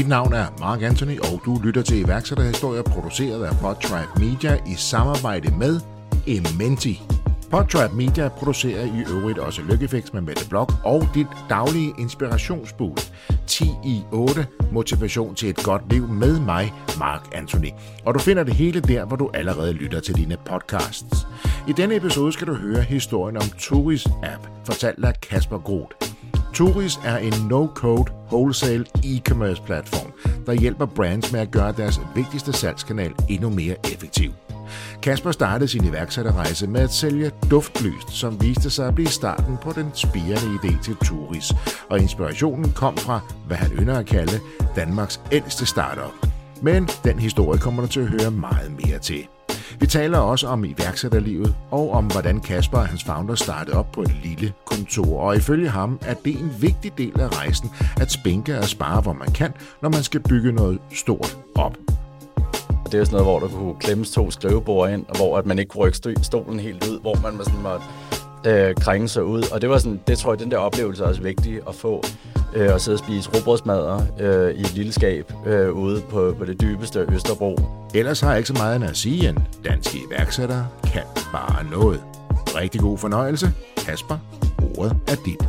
Mit navn er Mark Anthony, og du lytter til iværksætterhistorier produceret af Podtribe Media i samarbejde med Ementi. Podtrap Media producerer i øvrigt også Lykkefix med Mette Blok og dit daglige inspirationsboost. 10 i 8 motivation til et godt liv med mig, Mark Anthony. Og du finder det hele der, hvor du allerede lytter til dine podcasts. I denne episode skal du høre historien om Turis app, fortalt af Kasper Groth. Turis er en no-code wholesale e-commerce platform, der hjælper brands med at gøre deres vigtigste salgskanal endnu mere effektiv. Kasper startede sin iværksætterrejse med at sælge duftlyst, som viste sig at blive starten på den spirende idé til Turis, og inspirationen kom fra, hvad han ynder at kalde Danmarks ældste startup. Men den historie kommer du til at høre meget mere til. Vi taler også om iværksætterlivet og om, hvordan Kasper og hans founder startede op på et lille kontor. Og ifølge ham er det en vigtig del af rejsen at spænke og spare, hvor man kan, når man skal bygge noget stort op. Det er sådan noget, hvor der kunne klemmes to skrivebord ind, og hvor at man ikke kunne rykke stolen helt ud, hvor man sådan måtte øh, krænkelser ud. Og det var sådan, det tror jeg, den der oplevelse er også vigtig at få. Øh, at sidde og spise råbrødsmadder øh, i et lille skab øh, ude på, på det dybeste Østerbro. Ellers har jeg ikke så meget at sige, end danske iværksættere kan bare noget. Rigtig god fornøjelse. Kasper, ordet er dit.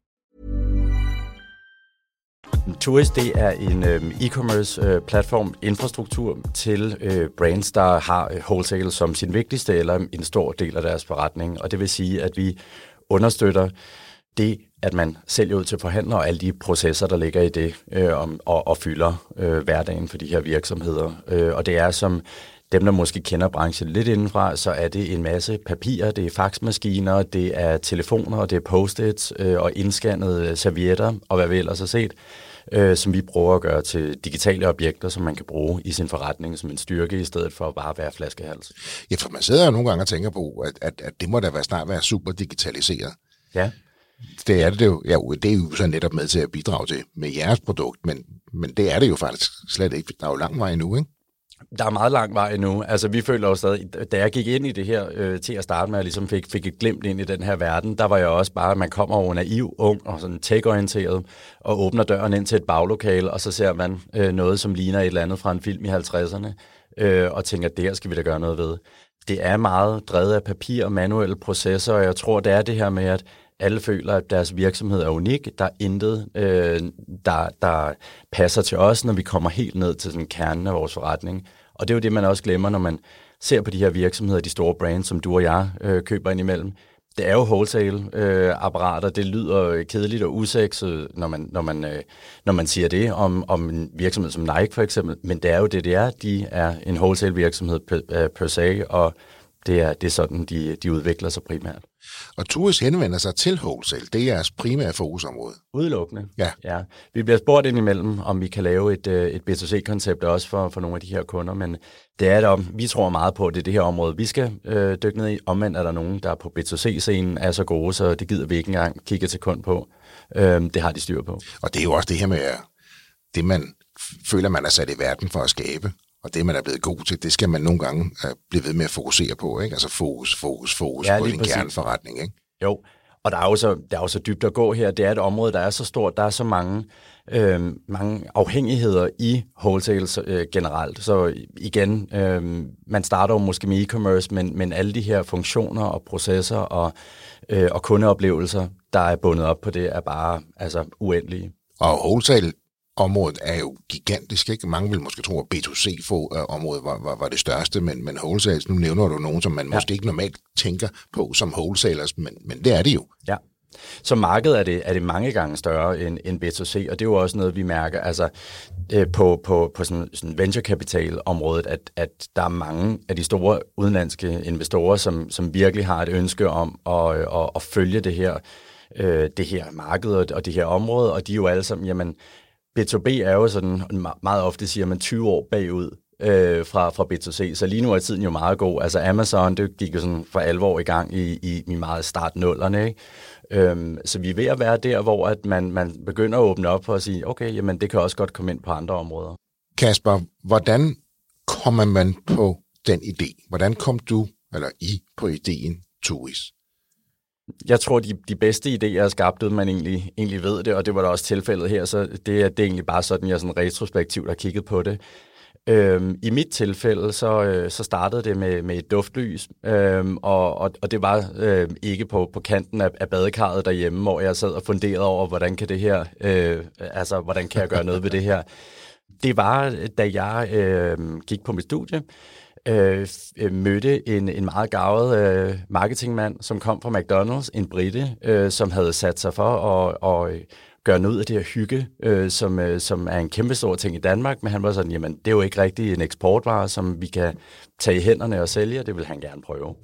Øhm, Tourist, det er en øh, e-commerce øh, platform infrastruktur til øh, brands, der har øh, wholesale som sin vigtigste eller en stor del af deres forretning. Og det vil sige, at vi understøtter det, at man sælger ud til forhandlere og alle de processer, der ligger i det, øh, om, og, og fylder øh, hverdagen for de her virksomheder. Øh, og det er som dem, der måske kender branchen lidt indenfra, så er det en masse papirer, det er faxmaskiner, det er telefoner, det er post-its øh, og indskannede øh, servietter og hvad vi ellers har set, øh, som vi prøver at gøre til digitale objekter, som man kan bruge i sin forretning som en styrke, i stedet for at bare være flaskehals. Ja, for man sidder jo nogle gange og tænker på, at, at, at det må da være snart være super digitaliseret. Ja. Det er det jo, ja, det er jo så netop med til at bidrage til med jeres produkt, men, men det er det jo faktisk slet ikke. Der er jo lang vej endnu, ikke? Der er meget lang vej endnu. Altså, vi føler jo stadig, da jeg gik ind i det her øh, til at starte med, og ligesom fik, fik et glimt ind i den her verden, der var jeg også bare, at man kommer over naiv, ung og sådan tech-orienteret, og åbner døren ind til et baglokale, og så ser man øh, noget, som ligner et eller andet fra en film i 50'erne, øh, og tænker, der skal vi da gøre noget ved. Det er meget drevet af papir og manuelle processer, og jeg tror, det er det her med, at alle føler, at deres virksomhed er unik. Der er intet, øh, der, der passer til os, når vi kommer helt ned til den kernen af vores forretning. Og det er jo det, man også glemmer, når man ser på de her virksomheder, de store brands, som du og jeg øh, køber ind imellem. Det er jo wholesale-apparater. Øh, det lyder kedeligt og usekset, når man, når man, øh, når man siger det om, om en virksomhed som Nike for eksempel. Men det er jo det, det er. De er en wholesale-virksomhed per, øh, per se, og det er, det er sådan, de, de udvikler sig primært. Og Tours henvender sig til wholesale. Det er jeres primære fokusområde. Udelukkende. Ja. ja. Vi bliver spurgt indimellem, om vi kan lave et, øh, et B2C-koncept også for, for nogle af de her kunder, men det er der, vi tror meget på, at det er det her område, vi skal øh, dykke ned i. Omvendt er der nogen, der på B2C-scenen er så gode, så det gider vi ikke engang kigge til kund på. Øh, det har de styr på. Og det er jo også det her med, det man føler, man er sat i verden for at skabe. Og det, man er blevet god til, det skal man nogle gange uh, blive ved med at fokusere på. Ikke? Altså fokus, fokus, fokus ja, på din præcis. kerneforretning. Ikke? Jo, og der er, jo så, der er jo så dybt at gå her. Det er et område, der er så stort. Der er så mange, øh, mange afhængigheder i wholesale øh, generelt. Så igen, øh, man starter jo måske med e-commerce, men, men alle de her funktioner og processer og, øh, og kundeoplevelser, der er bundet op på det, er bare altså, uendelige. Og wholesale området er jo gigantisk. Ikke? Mange vil måske tro, at B2C-området var, var, var det største, men, men wholesale, nu nævner du nogen, som man ja. måske ikke normalt tænker på som wholesalers, men, men det er det jo. Ja. Så markedet er det, er det mange gange større end, end B2C, og det er jo også noget, vi mærker altså, øh, på, på, på sådan, sådan venture capital området, at, at der er mange af de store udenlandske investorer, som, som virkelig har et ønske om at, at, at følge det her øh, det her marked og, og det her område, og de er jo alle sammen, jamen, B2B er jo sådan, meget ofte siger man 20 år bagud øh, fra, fra B2C, så lige nu er tiden jo meget god. Altså Amazon, det gik jo sådan for alvor i gang i, i, i meget start nullerne, ikke? Øhm, så vi er ved at være der, hvor at man, man begynder at åbne op for at sige, okay, jamen det kan også godt komme ind på andre områder. Kasper, hvordan kommer man på den idé? Hvordan kom du, eller I, på ideen Turis? Jeg tror, de, de bedste idéer er skabt, uden man egentlig, egentlig ved det, og det var da også tilfældet her, så det, det er egentlig bare sådan, jeg sådan retrospektivt har kigget på det. Øhm, I mit tilfælde, så, øh, så startede det med, med et duftlys, øhm, og, og, og det var øh, ikke på, på kanten af, af badekarret derhjemme, hvor jeg sad og funderede over, hvordan kan det her, øh, altså hvordan kan jeg gøre noget ved det her. Det var, da jeg øh, gik på mit studie, Øh, øh, mødte en, en meget gavet øh, marketingmand, som kom fra McDonald's, en brite, øh, som havde sat sig for at, og, øh, gøre noget af det her hygge, øh, som, øh, som er en kæmpe stor ting i Danmark, men han var sådan, jamen det er jo ikke rigtig en eksportvare, som vi kan tage i hænderne og sælge, det vil han gerne prøve.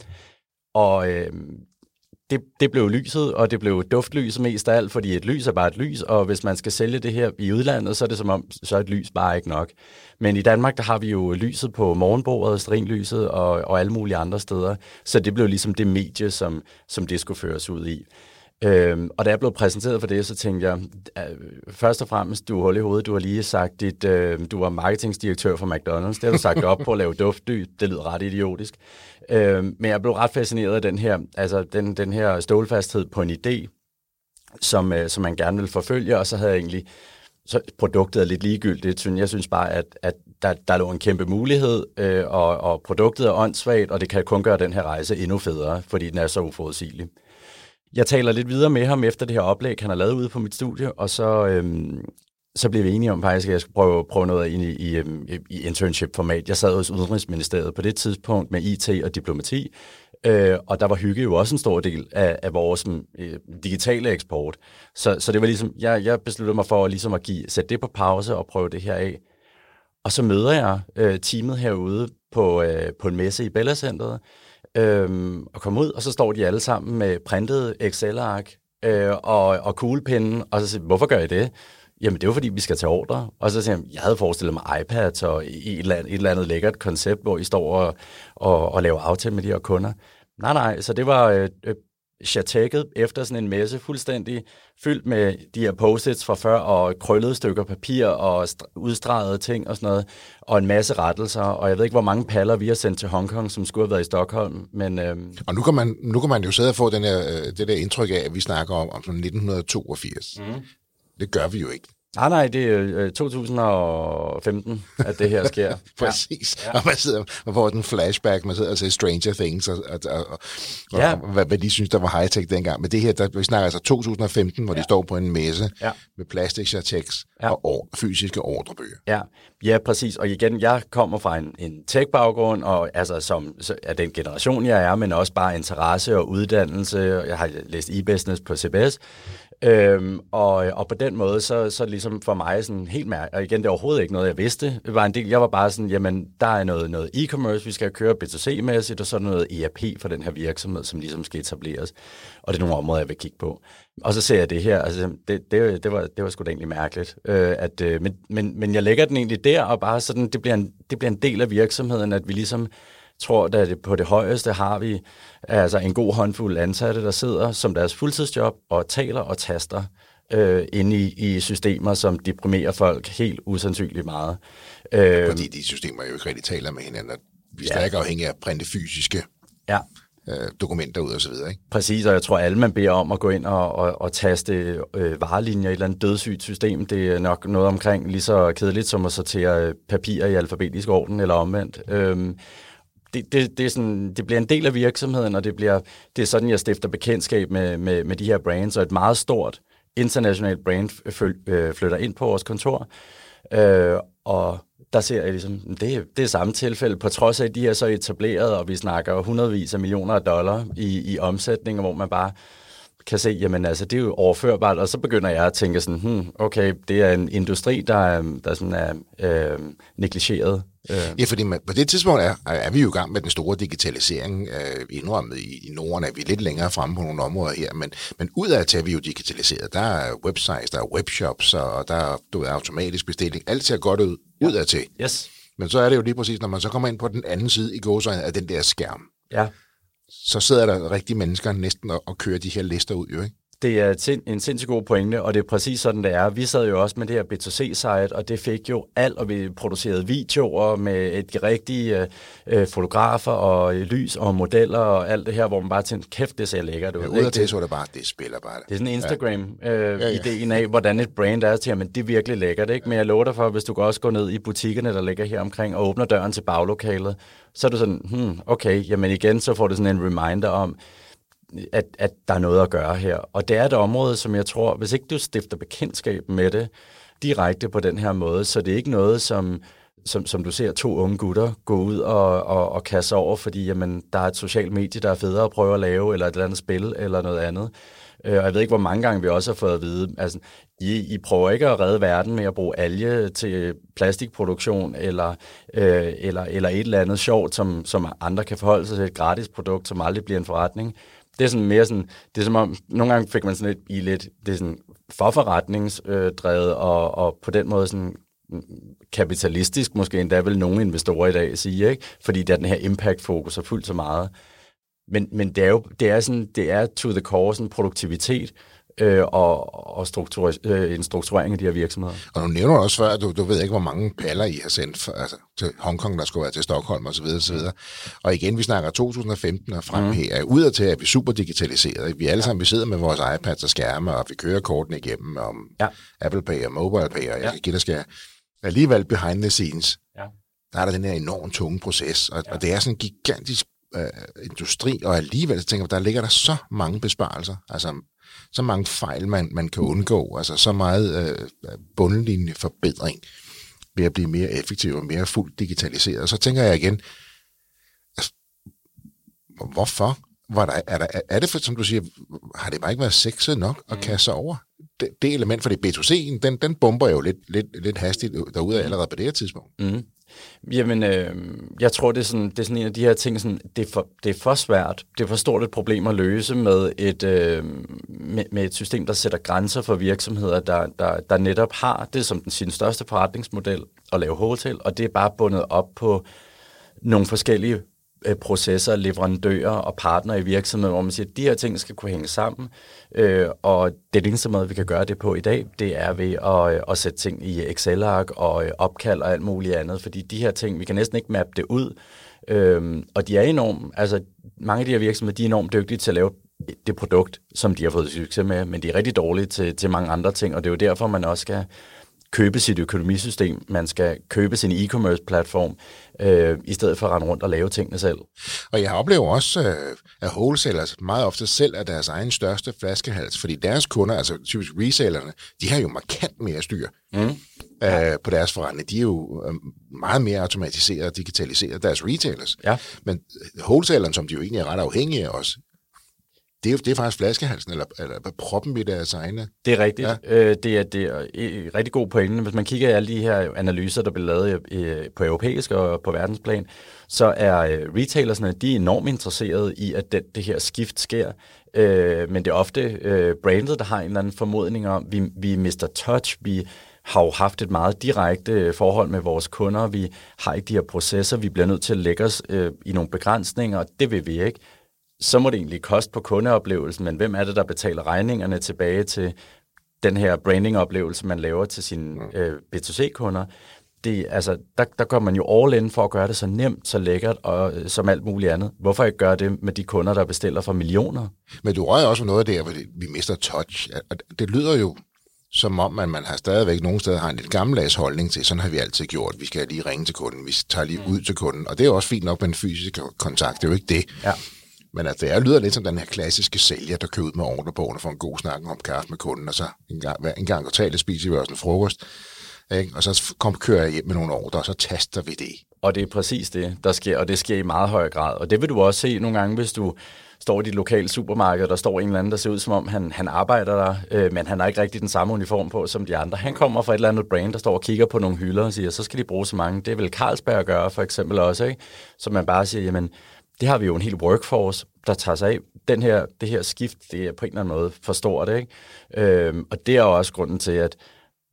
Og øh, det, det blev lyset, og det blev duftlys mest af alt, fordi et lys er bare et lys, og hvis man skal sælge det her i udlandet, så er det som om, så er et lys bare ikke nok. Men i Danmark, der har vi jo lyset på morgenbordet, strinlyset og, og alle mulige andre steder, så det blev ligesom det medie, som, som det skulle føres ud i. Øhm, og da jeg blev præsenteret for det, så tænkte jeg, øh, først og fremmest, du er hul i hovedet, du har lige sagt, dit, øh, du var marketingdirektør for McDonald's. Det har du sagt op på at lave duftdy. Det lyder ret idiotisk. Øh, men jeg blev ret fascineret af den her, altså den, den her stålfasthed på en idé, som, øh, som man gerne vil forfølge, og så havde jeg egentlig så produktet er lidt ligegyldigt. Jeg synes bare, at, at der, der lå en kæmpe mulighed, øh, og, og produktet er åndssvagt, og det kan kun gøre den her rejse endnu federe, fordi den er så uforudsigelig. Jeg taler lidt videre med ham efter det her oplæg, han har lavet ude på mit studie, og så, øhm, så blev vi enige om faktisk, at jeg skulle prøve, prøve noget ind i, i, øhm, i internship-format. Jeg sad hos Udenrigsministeriet på det tidspunkt med IT og diplomati, øh, og der var hygge jo også en stor del af, af vores øh, digitale eksport. Så, så det var ligesom, jeg, jeg besluttede mig for at, ligesom at give, sætte det på pause og prøve det her af. Og så møder jeg øh, teamet herude på, øh, på en messe i Bella Centeret, øhm, og kommer ud, og så står de alle sammen med printet Excel-ark øh, og, og kuglepinden, og så siger hvorfor gør I det? Jamen, det jo fordi, vi skal tage ordre. Og så siger jeg, jeg havde forestillet mig iPads og et eller andet, et eller andet lækkert koncept, hvor I står og, og, og laver aftale med de her kunder. Nej, nej, så det var øh, øh chatækket efter sådan en messe, fuldstændig fyldt med de her post-its fra før, og krøllede stykker papir, og udstregede ting og sådan noget, og en masse rettelser, og jeg ved ikke, hvor mange paller vi har sendt til Hongkong, som skulle have været i Stockholm, men... Øhm... Og nu kan, man, nu kan man jo sidde og få den her, øh, det der indtryk af, at vi snakker om, om 1982. Mm. Det gør vi jo ikke. Nej, nej, det er 2015, at det her sker. Præcis. Ja. Og man sidder og får den flashback, man sidder og ser Stranger Things, og, og, og, og, ja. og hvad, hvad de synes, der var high-tech dengang. Men det her, der, vi snakker altså 2015, hvor ja. de står på en messe ja. med plastic tekst ja. og or, fysiske ordrebøger. Ja. ja, præcis. Og igen, jeg kommer fra en, en tech-baggrund, og altså som er den generation, jeg er, men også bare interesse og uddannelse. Jeg har læst e-business på CBS, Øhm, og, og på den måde, så, så ligesom for mig sådan helt mærke, og igen, det er overhovedet ikke noget, jeg vidste. Det var en del, jeg var bare sådan, jamen, der er noget, noget e-commerce, vi skal køre B2C-mæssigt, og så er der noget ERP for den her virksomhed, som ligesom skal etableres. Og det er nogle områder, jeg vil kigge på. Og så ser jeg det her, altså det, det, det, var, det var sgu da egentlig mærkeligt. Øh, at, øh, men, men, men jeg lægger den egentlig der, og bare sådan, det bliver en, det bliver en del af virksomheden, at vi ligesom tror, at på det højeste har vi altså en god håndfuld ansatte, der sidder som deres fuldtidsjob og taler og taster øh, inde i, i systemer, som deprimerer folk helt usandsynligt meget. Øh, Fordi de systemer jo ikke rigtig taler med hinanden. Vi er ja. stærkt afhængige af at printe fysiske ja. øh, dokumenter ud og så videre. Ikke? Præcis, og jeg tror, alle man beder om at gå ind og, og, og taste øh, varelinjer i et eller andet dødssygt system, det er nok noget omkring lige så kedeligt som at sortere papirer i alfabetisk orden eller omvendt. Øh, det, det, det, er sådan, det bliver en del af virksomheden, og det, bliver, det er sådan, jeg stifter bekendtskab med, med, med de her brands, og et meget stort internationalt brand øh, flytter ind på vores kontor, øh, og der ser jeg ligesom, det, det er samme tilfælde, på trods af, at de er så etableret, og vi snakker hundredvis af millioner af dollar i, i omsætning, hvor man bare, kan se, jamen altså, det er jo overførbart, og så begynder jeg at tænke sådan, hmm, okay, det er en industri, der, der sådan er øh, negligeret. Øh. Ja, fordi man, på det tidspunkt er, er vi jo i gang med den store digitalisering. Øh, indrømmet i, i Norden er vi lidt længere fremme på nogle områder her, men, men udad til er vi jo digitaliseret. Der er websites, der er webshops, og der er, du ved, automatisk bestilling. Alt ser godt ud udad til. Yes. Men så er det jo lige præcis, når man så kommer ind på den anden side i gåsøjne af den der skærm. Ja så sidder der rigtig mennesker næsten og, og kører de her lister ud, jo ikke? Det er en sindssygt god pointe, og det er præcis sådan, det er. Vi sad jo også med det her B2C-site, og det fik jo alt, og vi producerede videoer med et rigtige øh, øh, fotografer og lys og modeller og alt det her, hvor man bare tænkte, kæft, det ser lækkert ud. Ja, ud af det, så det bare, det spiller bare. Det er sådan en Instagram-idéen øh, ja, ja. af, hvordan et brand er til, men det er virkelig lækkert, ikke? Men jeg lover dig for, hvis du kan også gå ned i butikkerne, der ligger her omkring, og åbner døren til baglokalet, så er du sådan, hmm, okay, jamen igen, så får du sådan en reminder om, at, at der er noget at gøre her. Og det er et område, som jeg tror, hvis ikke du stifter bekendtskab med det direkte på den her måde, så det er ikke noget, som, som, som du ser to unge gutter gå ud og, og, og kaste over, fordi jamen, der er et socialt medie, der er federe at prøve at lave, eller et eller andet spil, eller noget andet. Øh, og jeg ved ikke, hvor mange gange vi også har fået at vide, altså, I, I prøver ikke at redde verden med at bruge alge til plastikproduktion, eller, øh, eller, eller et eller andet sjovt, som, som andre kan forholde sig til, et gratis produkt, som aldrig bliver en forretning. Det er sådan mere sådan, det er som om, nogle gange fik man sådan lidt i lidt, det er sådan for forretningsdrevet, øh, og, og på den måde sådan kapitalistisk måske endda vil nogle investorer i dag sige, ikke? fordi der er den her impact-fokus er fuldt så meget. Men, men det er jo det er sådan, det er to the core sådan produktivitet, øh, og, og struktur, øh, en strukturering af de her virksomheder. Og du nævner også før, at du, du ved ikke, hvor mange paller I har sendt for, altså, til Hongkong, der skulle være til Stockholm osv. osv. Og igen, vi snakker 2015 og frem mm. her. Udad til, at vi er super digitaliseret. Vi alle sammen vi sidder med vores iPads og skærme, og vi kører kortene igennem om ja. Apple Pay og Mobile Pay, og jeg ja. kan give dig skal alligevel behind the scenes. Ja. Der er der den her enormt tunge proces, og, ja. og det er sådan en gigantisk øh, industri, og alligevel så tænker jeg, der ligger der så mange besparelser. Altså, så mange fejl, man, man kan undgå, altså så meget øh, bundlinje forbedring ved at blive mere effektiv og mere fuldt digitaliseret. Og så tænker jeg igen, altså, hvorfor? Var der, er, der, er det, for, som du siger, har det bare ikke været sexet nok at mm. kaste sig over? Det, det element, for det B2C'en, den, den bomber jo lidt, lidt, lidt hastigt derude allerede på det her tidspunkt. Mm. Jamen, øh, jeg tror, det er, sådan, det er sådan en af de her ting, sådan, det, er for, det er for svært, det er for stort et problem at løse med et, øh, med, med et system, der sætter grænser for virksomheder, der, der, der netop har det som den, sin største forretningsmodel at lave hotel, og det er bare bundet op på nogle forskellige Øh, processer, leverandører og partnere i virksomheden, hvor man siger, at de her ting skal kunne hænge sammen. Øh, og det eneste måde, vi kan gøre det på i dag, det er ved at, øh, at sætte ting i Excel-ark og øh, opkald og alt muligt andet, fordi de her ting, vi kan næsten ikke mappe det ud. Øh, og de er enormt, altså mange af de her virksomheder, de er enormt dygtige til at lave det produkt, som de har fået succes med, men de er rigtig dårlige til, til mange andre ting, og det er jo derfor, man også skal købe sit økonomisystem, man skal købe sin e-commerce platform, øh, i stedet for at rende rundt og lave tingene selv. Og jeg oplever også, øh, at wholesalers meget ofte selv er deres egen største flaskehals, fordi deres kunder, altså typisk resellerne, de har jo markant mere styr mm. øh, på deres forretning. De er jo øh, meget mere automatiseret og digitaliseret, deres retailers. Ja. Men wholesalerne, som de jo egentlig er ret afhængige af os, det er, det er faktisk flaskehalsen, eller, eller proppen i deres egne. Det er rigtigt. Ja. Øh, det, er, det er et rigtig god pointe. Hvis man kigger i alle de her analyser, der bliver lavet i, på europæisk og på verdensplan, så er øh, retailersne de er enormt interesserede i, at det, det her skift sker. Øh, men det er ofte øh, brandet, der har en eller anden formodning om, vi, vi mister touch, vi har jo haft et meget direkte forhold med vores kunder. Vi har ikke de her processer. Vi bliver nødt til at lægge os øh, i nogle begrænsninger, og det vil vi ikke så må det egentlig koste på kundeoplevelsen, men hvem er det, der betaler regningerne tilbage til den her brandingoplevelse, man laver til sine øh, B2C-kunder? Det, altså, der, der går man jo all in for at gøre det så nemt, så lækkert og øh, som alt muligt andet. Hvorfor ikke gøre det med de kunder, der bestiller for millioner? Men du rører også noget der, hvor vi mister touch. Det lyder jo som om, at man har stadigvæk nogle steder har en lidt gammeldags holdning til, sådan har vi altid gjort, vi skal lige ringe til kunden, vi tager lige mm. ud til kunden, og det er også fint nok med en fysisk kontakt, det er jo ikke det. Ja. Men altså, det lyder lidt som den her klassiske sælger, der kører ud med ordrebogen og får en god snak om kaffe med kunden, og så en gang, en gang kvartalet spiser vi også en frokost. ikke? og så kom, kører jeg hjem med nogle ordre, og så taster vi det. Og det er præcis det, der sker, og det sker i meget høj grad. Og det vil du også se nogle gange, hvis du står i dit lokale supermarked, der står en eller anden, der ser ud som om, han, han arbejder der, øh, men han har ikke rigtig den samme uniform på som de andre. Han kommer fra et eller andet brand, der står og kigger på nogle hylder og siger, så skal de bruge så mange. Det vil Carlsberg gøre for eksempel også, ikke? Så man bare siger, jamen, det har vi jo en hel workforce, der tager sig af. Den her, det her skift, det er på en eller anden måde for stort, ikke? Øhm, og det er jo også grunden til, at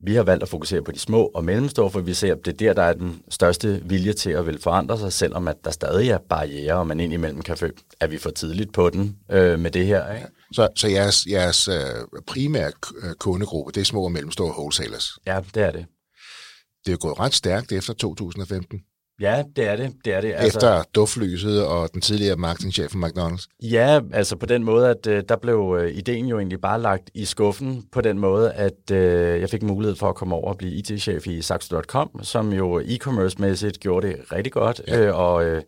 vi har valgt at fokusere på de små og mellemstore, for vi ser, at det er der, der er den største vilje til at vil forandre sig, selvom at der stadig er barriere, og man indimellem kan føle, at vi for tidligt på den øh, med det her. Ikke? Så, så jeres, jeres øh, primære øh, kundegruppe, det er små og mellemstore wholesalers? Ja, det er det. Det er gået ret stærkt efter 2015. Ja, det er det. det, er det. Altså, Efter duftlyset og den tidligere marketingchef for McDonald's? Ja, altså på den måde, at øh, der blev øh, ideen jo egentlig bare lagt i skuffen på den måde, at øh, jeg fik mulighed for at komme over og blive IT-chef i Saxo.com, som jo e-commerce-mæssigt gjorde det rigtig godt, ja. øh, og... Øh,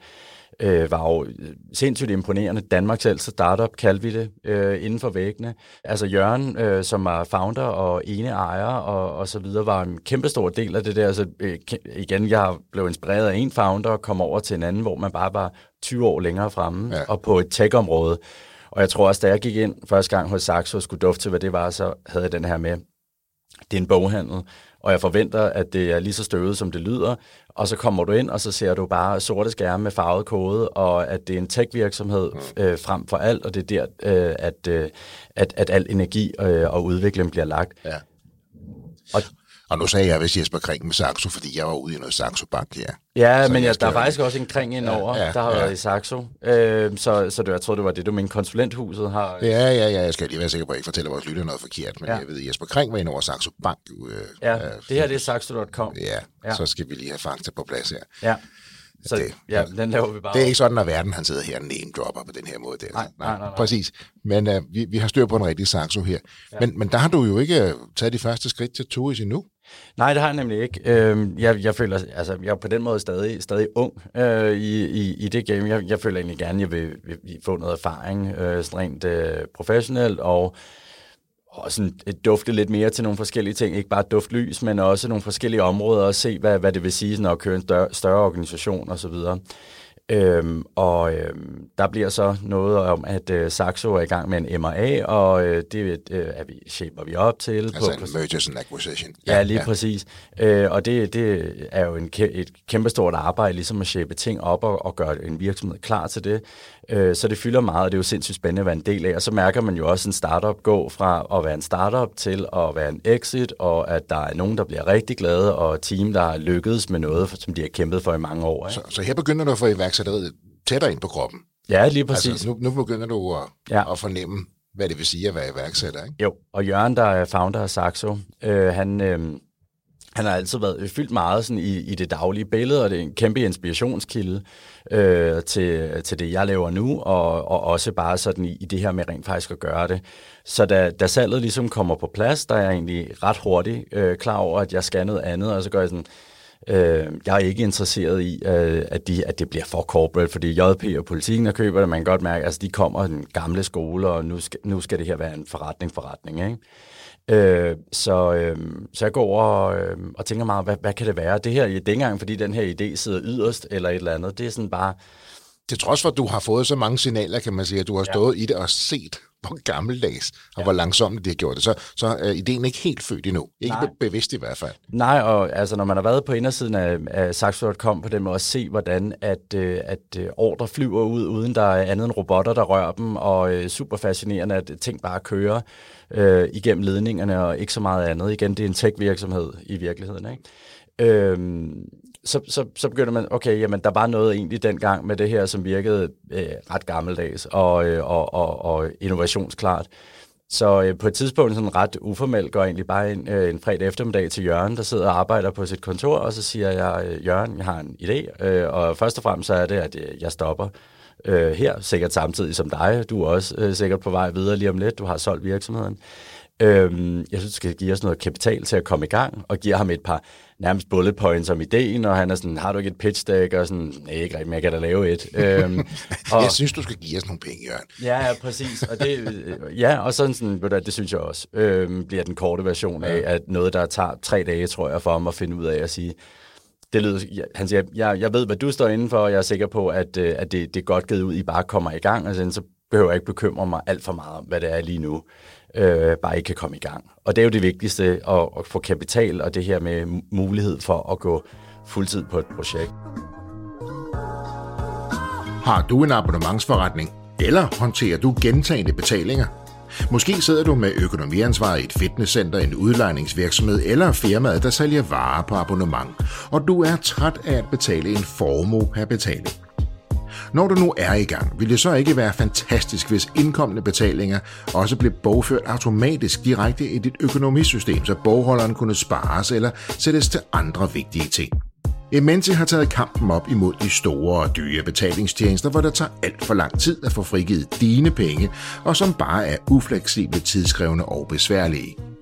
øh, var jo sindssygt imponerende. Danmarks ældste startup, kaldte vi det, øh, inden for væggene. Altså Jørgen, øh, som var founder og ene ejer og, og så videre, var en kæmpestor del af det der. Altså, øh, igen, jeg blev inspireret af en founder og kom over til en anden, hvor man bare var 20 år længere fremme, ja. og på et tech-område. Og jeg tror også, da jeg gik ind første gang hos Saxo og skulle dufte til, hvad det var, så havde jeg den her med, det er en boghandel, og jeg forventer, at det er lige så støvet, som det lyder. Og så kommer du ind, og så ser du bare sorte skærme med farvet kode, og at det er en tech-virksomhed mm. øh, frem for alt, og det er der, øh, at, øh, at, at al energi øh, og udvikling bliver lagt. Ja. Og, og nu sagde jeg, hvis Jesper Kring med Saxo, fordi jeg var ude i noget Saxo Bank, ja. Ja, så men ja, der er faktisk også en kring indover, ja, ja, der har ja. været i Saxo. Øh, så, så det, jeg tror, det var det, du mente, konsulenthuset har... Ja, ja, ja, jeg skal lige være sikker på, at jeg ikke fortæller vores lytter noget forkert, men ja. jeg ved, Jesper Kring var over Saxo Bank. Øh, ja, øh, det her det er saxo.com. Ja, ja, så skal vi lige have fakta på plads her. Ja. Så det, ja, den laver vi bare. Det er ikke sådan, at verden han sidder her og name-dropper på den her måde. Der. Nej, nej, nej, nej. Præcis. Men uh, vi, vi har styr på en rigtig saxo her. Ja. Men, men der har du jo ikke taget de første skridt til Turis endnu. Nej, det har jeg nemlig ikke. Øhm, jeg, jeg føler, altså, jeg er på den måde stadig, stadig ung øh, i, i, i det game. Jeg, jeg føler egentlig gerne, at jeg vil, vil, vil få noget erfaring, øh, rent øh, professionelt, og, og sådan øh, dufte lidt mere til nogle forskellige ting. Ikke bare duft lys, men også nogle forskellige områder, og se, hvad, hvad det vil sige sådan, at køre en større, større organisation osv. Øhm, og øhm, der bliver så noget om, at øh, Saxo er i gang med en MRA, og øh, det øh, er vi, shaper vi op til. Altså på, en mergers and acquisition. Ja, ja lige ja. præcis. Øh, og det, det er jo en, et kæmpestort arbejde, ligesom at shape ting op og, og gøre en virksomhed klar til det. Øh, så det fylder meget, og det er jo sindssygt spændende at være en del af. Og så mærker man jo også en startup gå fra at være en startup til at være en exit, og at der er nogen, der bliver rigtig glade, og team, der lykkedes med noget, som de har kæmpet for i mange år. Ikke? Så, så her begynder du at få iværksætteriet tættere ind på kroppen. Ja, lige præcis. Altså, nu, nu begynder du at, ja. at fornemme, hvad det vil sige at være iværksætter, ikke? Jo, og Jørgen, der er founder af Saxo, øh, han, øh, han har altid været fyldt meget sådan i, i det daglige billede, og det er en kæmpe inspirationskilde øh, til, til det, jeg laver nu, og, og også bare sådan i, i det her med rent faktisk at gøre det. Så da, da salget ligesom kommer på plads, der er jeg egentlig ret hurtigt øh, klar over, at jeg skal noget andet, og så gør jeg sådan, Øh, jeg er ikke interesseret i, øh, at, de, at det bliver for corporate, fordi JP og politikken, der køber det, man kan godt mærke, altså de kommer den gamle skole, og nu skal, nu skal det her være en forretning, forretning, ikke? Øh, så, øh, så jeg går over og, øh, og tænker meget, hvad, hvad kan det være? Det her, det er ikke engang, fordi den her idé sidder yderst eller et eller andet. Det er sådan bare... Til trods for, at du har fået så mange signaler, kan man sige, at du har stået ja. i det og set, hvor gammeldags og ja. hvor langsomt de har gjort det, så, så er ideen ikke helt født endnu. Ikke Nej. bevidst i hvert fald. Nej, og altså, når man har været på indersiden af, af Saxo.com på den måde at se, hvordan at, øh, at øh, ordre flyver ud, uden der er andet end robotter, der rører dem, og øh, super fascinerende, at ting bare kører øh, igennem ledningerne og ikke så meget andet. Igen, det er en tech-virksomhed i virkeligheden. Ikke? Øhm, så, så, så begynder man, okay, jamen der var noget egentlig dengang med det her, som virkede øh, ret gammeldags og, øh, og, og, og innovationsklart. Så øh, på et tidspunkt, sådan ret uformelt, går jeg egentlig bare en, øh, en fredag eftermiddag til Jørgen, der sidder og arbejder på sit kontor, og så siger jeg, øh, Jørgen, jeg har en idé, øh, og først og fremmest så er det, at øh, jeg stopper øh, her, sikkert samtidig som dig. Du er også øh, sikkert på vej videre lige om lidt, du har solgt virksomheden. Øhm, jeg synes, du skal give os noget kapital til at komme i gang, og giver ham et par nærmest bullet points om ideen, og han er sådan, har du ikke et pitch deck? Og sådan, nej, ikke rigtigt, men jeg kan da lave et. øhm, og, jeg synes, du skal give os nogle penge, Jørgen. Ja, ja, præcis. Og det, øh, ja, og sådan, sådan ved du, det synes jeg også, øhm, bliver den korte version af, at noget, der tager tre dage, tror jeg, for ham at finde ud af at sige, det lyder, han siger, jeg, jeg ved, hvad du står indenfor, og jeg er sikker på, at, øh, at det, det er godt givet ud, I bare kommer i gang, og sådan, så behøver jeg ikke bekymre mig alt for meget om, hvad det er lige nu. Øh, bare ikke kan komme i gang. Og det er jo det vigtigste, at, at få kapital og det her med mulighed for at gå fuldtid på et projekt. Har du en abonnementsforretning, eller håndterer du gentagende betalinger? Måske sidder du med økonomiansvaret i et fitnesscenter, en udlejningsvirksomhed eller firmaet, der sælger varer på abonnement, og du er træt af at betale en formue per betaling. Når du nu er i gang, vil det så ikke være fantastisk, hvis indkommende betalinger også blev bogført automatisk direkte i dit økonomisystem, så bogholderen kunne spares eller sættes til andre vigtige ting. Ementi har taget kampen op imod de store og dyre betalingstjenester, hvor det tager alt for lang tid at få frigivet dine penge, og som bare er ufleksible, tidskrævende og besværlige.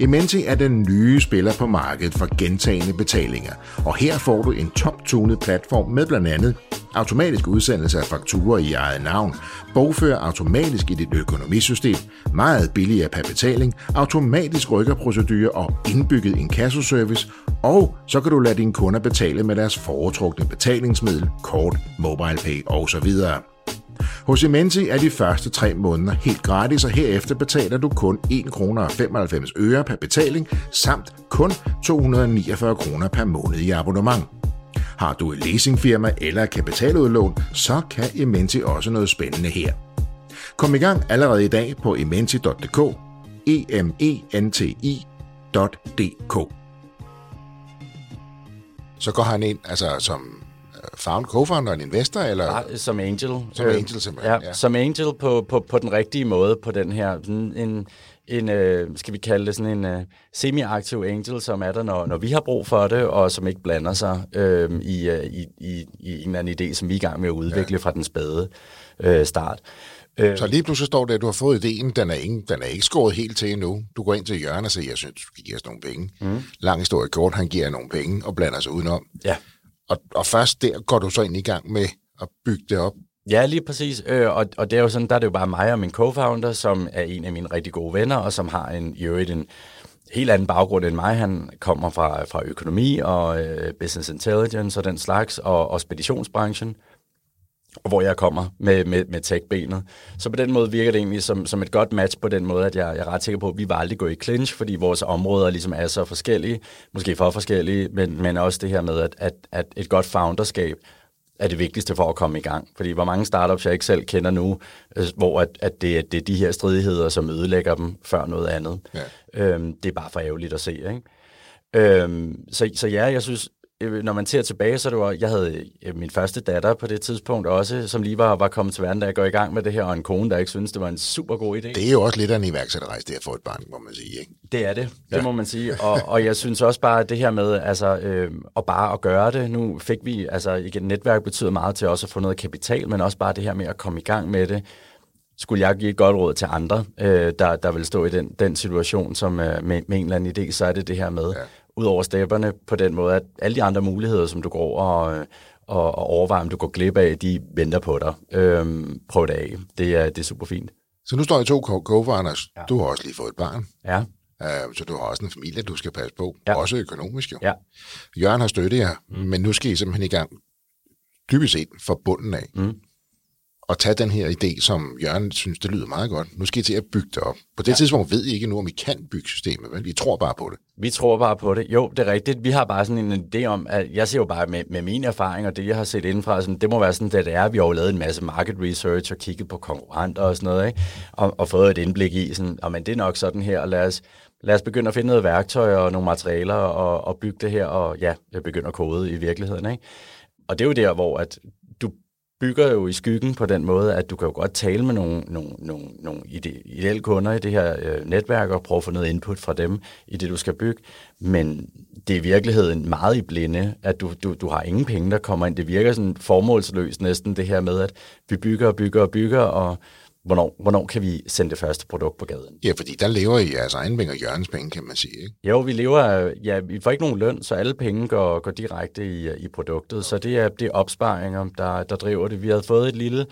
Ementi er den nye spiller på markedet for gentagende betalinger, og her får du en top-tunet platform med blandt andet automatisk udsendelse af fakturer i eget navn, bogfører automatisk i dit økonomisystem, meget billigere per betaling, automatisk rykkerprocedurer og indbygget inkassoservice, og så kan du lade dine kunder betale med deres foretrukne betalingsmiddel, kort, mobile pay osv. Hos Imenti er de første tre måneder helt gratis, og herefter betaler du kun 1 kr. 95 øre per betaling, samt kun 249 kroner per måned i abonnement. Har du et leasingfirma eller kapitaludlån, så kan Imenti også noget spændende her. Kom i gang allerede i dag på ementi.dk, e m e n t i.dk. Så går han ind altså som found, co-founder, en investor? Eller? Ja, som angel. Som øh, angel, simpelthen. Ja, ja. som angel på, på, på den rigtige måde på den her. Sådan en, en øh, skal vi kalde det sådan en øh, semi-aktiv angel, som er der, når, når vi har brug for det, og som ikke blander sig øh, i, øh, i, i, i en eller anden idé, som vi er i gang med at udvikle ja. fra den spæde øh, start. Øh, så lige pludselig står det, at du har fået ideen, den er, ingen, den er ikke skåret helt til endnu. Du går ind til Jørgen og siger, jeg synes, du skal give os nogle penge. Mm. Lang historie kort, han giver nogle penge og blander sig udenom. Ja. Og, og først der går du så ind i gang med at bygge det op. Ja, lige præcis. Øh, og, og det er jo sådan, der er det jo bare mig og min co-founder, som er en af mine rigtig gode venner, og som har en, i øvrigt en helt anden baggrund end mig. Han kommer fra, fra økonomi og øh, business intelligence og den slags, og, og speditionsbranchen og hvor jeg kommer med, med, med tech-benet. Så på den måde virker det egentlig som, som et godt match på den måde, at jeg, jeg er ret sikker på, at vi vil aldrig gå i clinch, fordi vores områder ligesom er så forskellige, måske for forskellige, men, men også det her med, at, at, at et godt founderskab er det vigtigste for at komme i gang. Fordi hvor mange startups jeg ikke selv kender nu, øh, hvor at, at det, det er de her stridigheder, som ødelægger dem før noget andet. Ja. Øhm, det er bare for ærgerligt at se. Ikke? Øhm, så, så ja, jeg synes, når man ser tilbage, så det var, jeg havde øh, min første datter på det tidspunkt også, som lige var, var kommet til verden, da jeg går i gang med det her, og en kone, der ikke synes det var en super god idé. Det er jo også lidt af en iværksætterrejse, det at få et barn, må man sige. Ikke? Det er det, det ja. må man sige. Og, og jeg synes også bare, at det her med altså, øh, at bare at gøre det, nu fik vi, altså igen, netværk betyder meget til også at få noget kapital, men også bare det her med at komme i gang med det, skulle jeg give et godt råd til andre, øh, der, der vil stå i den, den situation som øh, med, med en eller anden idé, så er det det her med ja ud over stepperne på den måde, at alle de andre muligheder, som du går og, og, og overvejer, om du går glip af, de venter på dig. Øhm, prøv det af. Det er, det er super fint. Så nu står I to co-founders. Ja. Du har også lige fået et barn. Ja. Uh, så du har også en familie, du skal passe på. Ja. Også økonomisk jo. Ja. Jørgen har støttet jer, mm. men nu skal I simpelthen i gang dybest set fra bunden af. Mm at tage den her idé, som Jørgen synes, det lyder meget godt. Nu skal I til at bygge det op. På det ja. tidspunkt ved I ikke nu, om I kan bygge systemet, vel? I tror bare på det. Vi tror bare på det. Jo, det er rigtigt. Vi har bare sådan en idé om, at jeg ser jo bare med, med mine erfaringer, det jeg har set indenfra, sådan, det må være sådan, det, det er. Vi har jo lavet en masse market research og kigget på konkurrenter og sådan noget, ikke? Og, og fået et indblik i, sådan, og men det er nok sådan her, og lad os, lad os begynde at finde noget værktøj og nogle materialer og, og bygge det her, og ja, begynde at kode i virkeligheden, ikke? Og det er jo der, hvor at bygger jo i skyggen på den måde, at du kan jo godt tale med nogle, nogle, nogle, nogle ideelle kunder i det her øh, netværk og prøve at få noget input fra dem i det, du skal bygge. Men det er i virkeligheden meget i blinde, at du, du, du har ingen penge, der kommer ind. Det virker sådan formålsløst næsten det her med, at vi bygger og bygger og bygger, og hvornår, hvornår kan vi sende det første produkt på gaden? Ja, fordi der lever I jeres egen penge og Jørgens penge, kan man sige. Ikke? Jo, vi lever ja, vi får ikke nogen løn, så alle penge går, går direkte i, i produktet. Så det er, det er opsparinger, der, der driver det. Vi havde fået et lille,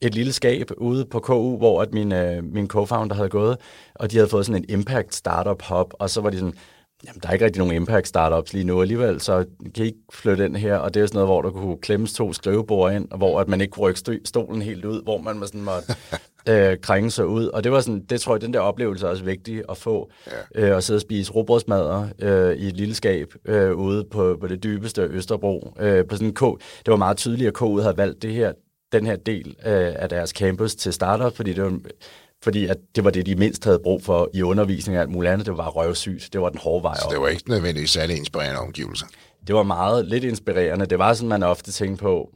et lille skab ude på KU, hvor at min, øh, min co-founder havde gået, og de havde fået sådan en impact startup hub, og så var de sådan, jamen der er ikke rigtig nogen impact startups lige nu alligevel, så kan I ikke flytte ind her, og det er sådan noget, hvor der kunne klemmes to skrivebord ind, og hvor at man ikke kunne rykke stolen helt ud, hvor man sådan måtte øh, krænge sig ud, og det var sådan, det tror jeg, den der oplevelse er også vigtig at få, ja. øh, at sidde og spise robrødsmadder øh, i et lille skab øh, ude på, på det dybeste Østerbro, øh, på sådan en K. Det var meget tydeligt, at KU havde valgt det her, den her del øh, af deres campus til startup, fordi det var fordi at det var det, de mindst havde brug for i undervisning og alt muligt andet. Det var røvsygt. Det var den hårde vej Så det var ikke nødvendigvis særlig inspirerende omgivelser? Det var meget lidt inspirerende. Det var sådan, man ofte tænkte på,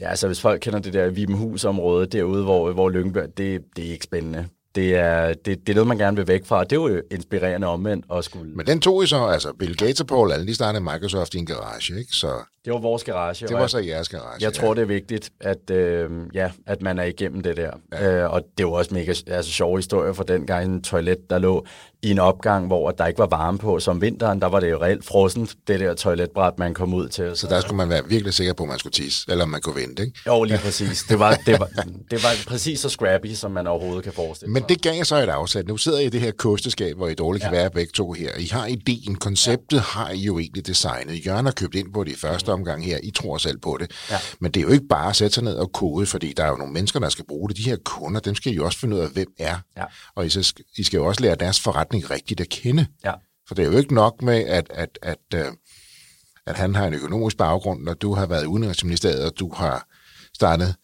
ja, altså hvis folk kender det der Vibenhus-område derude, hvor, hvor Lyngby, det, det er ikke spændende det er, det, det er noget, man gerne vil væk fra, det er jo inspirerende omvendt at skulle... Men den tog I så, altså Bill Gates og Paul Allen, de startede Microsoft i en garage, ikke? Så det var vores garage. Det var så jeres garage. Jeg tror, det er vigtigt, at, øh, ja, at man er igennem det der. Ja. Øh, og det var også mega altså, sjov historie for den gang en toilet, der lå i en opgang, hvor der ikke var varme på. Som vinteren, der var det jo reelt frossent, det der toiletbræt, man kom ud til. Så der skulle man være virkelig sikker på, at man skulle tisse, eller man kunne vente, ikke? Jo, lige præcis. Det var, det var, det var præcis så scrappy, som man overhovedet kan forestille Men det gav så et afsæt. Nu sidder I i det her kosteskab, hvor I dårligt kan ja. være begge to her. I har ideen, konceptet ja. har I jo egentlig designet. Jørgen har købt ind på det i første omgang her. I tror selv på det. Ja. Men det er jo ikke bare at sætte sig ned og kode, fordi der er jo nogle mennesker, der skal bruge det. De her kunder, dem skal I jo også finde ud af, hvem er. Ja. Og I, så, I skal jo også lære deres forretning rigtigt at kende. Ja. For det er jo ikke nok med, at, at, at, at, øh, at han har en økonomisk baggrund, når du har været udenrigsministeriet, og du har startet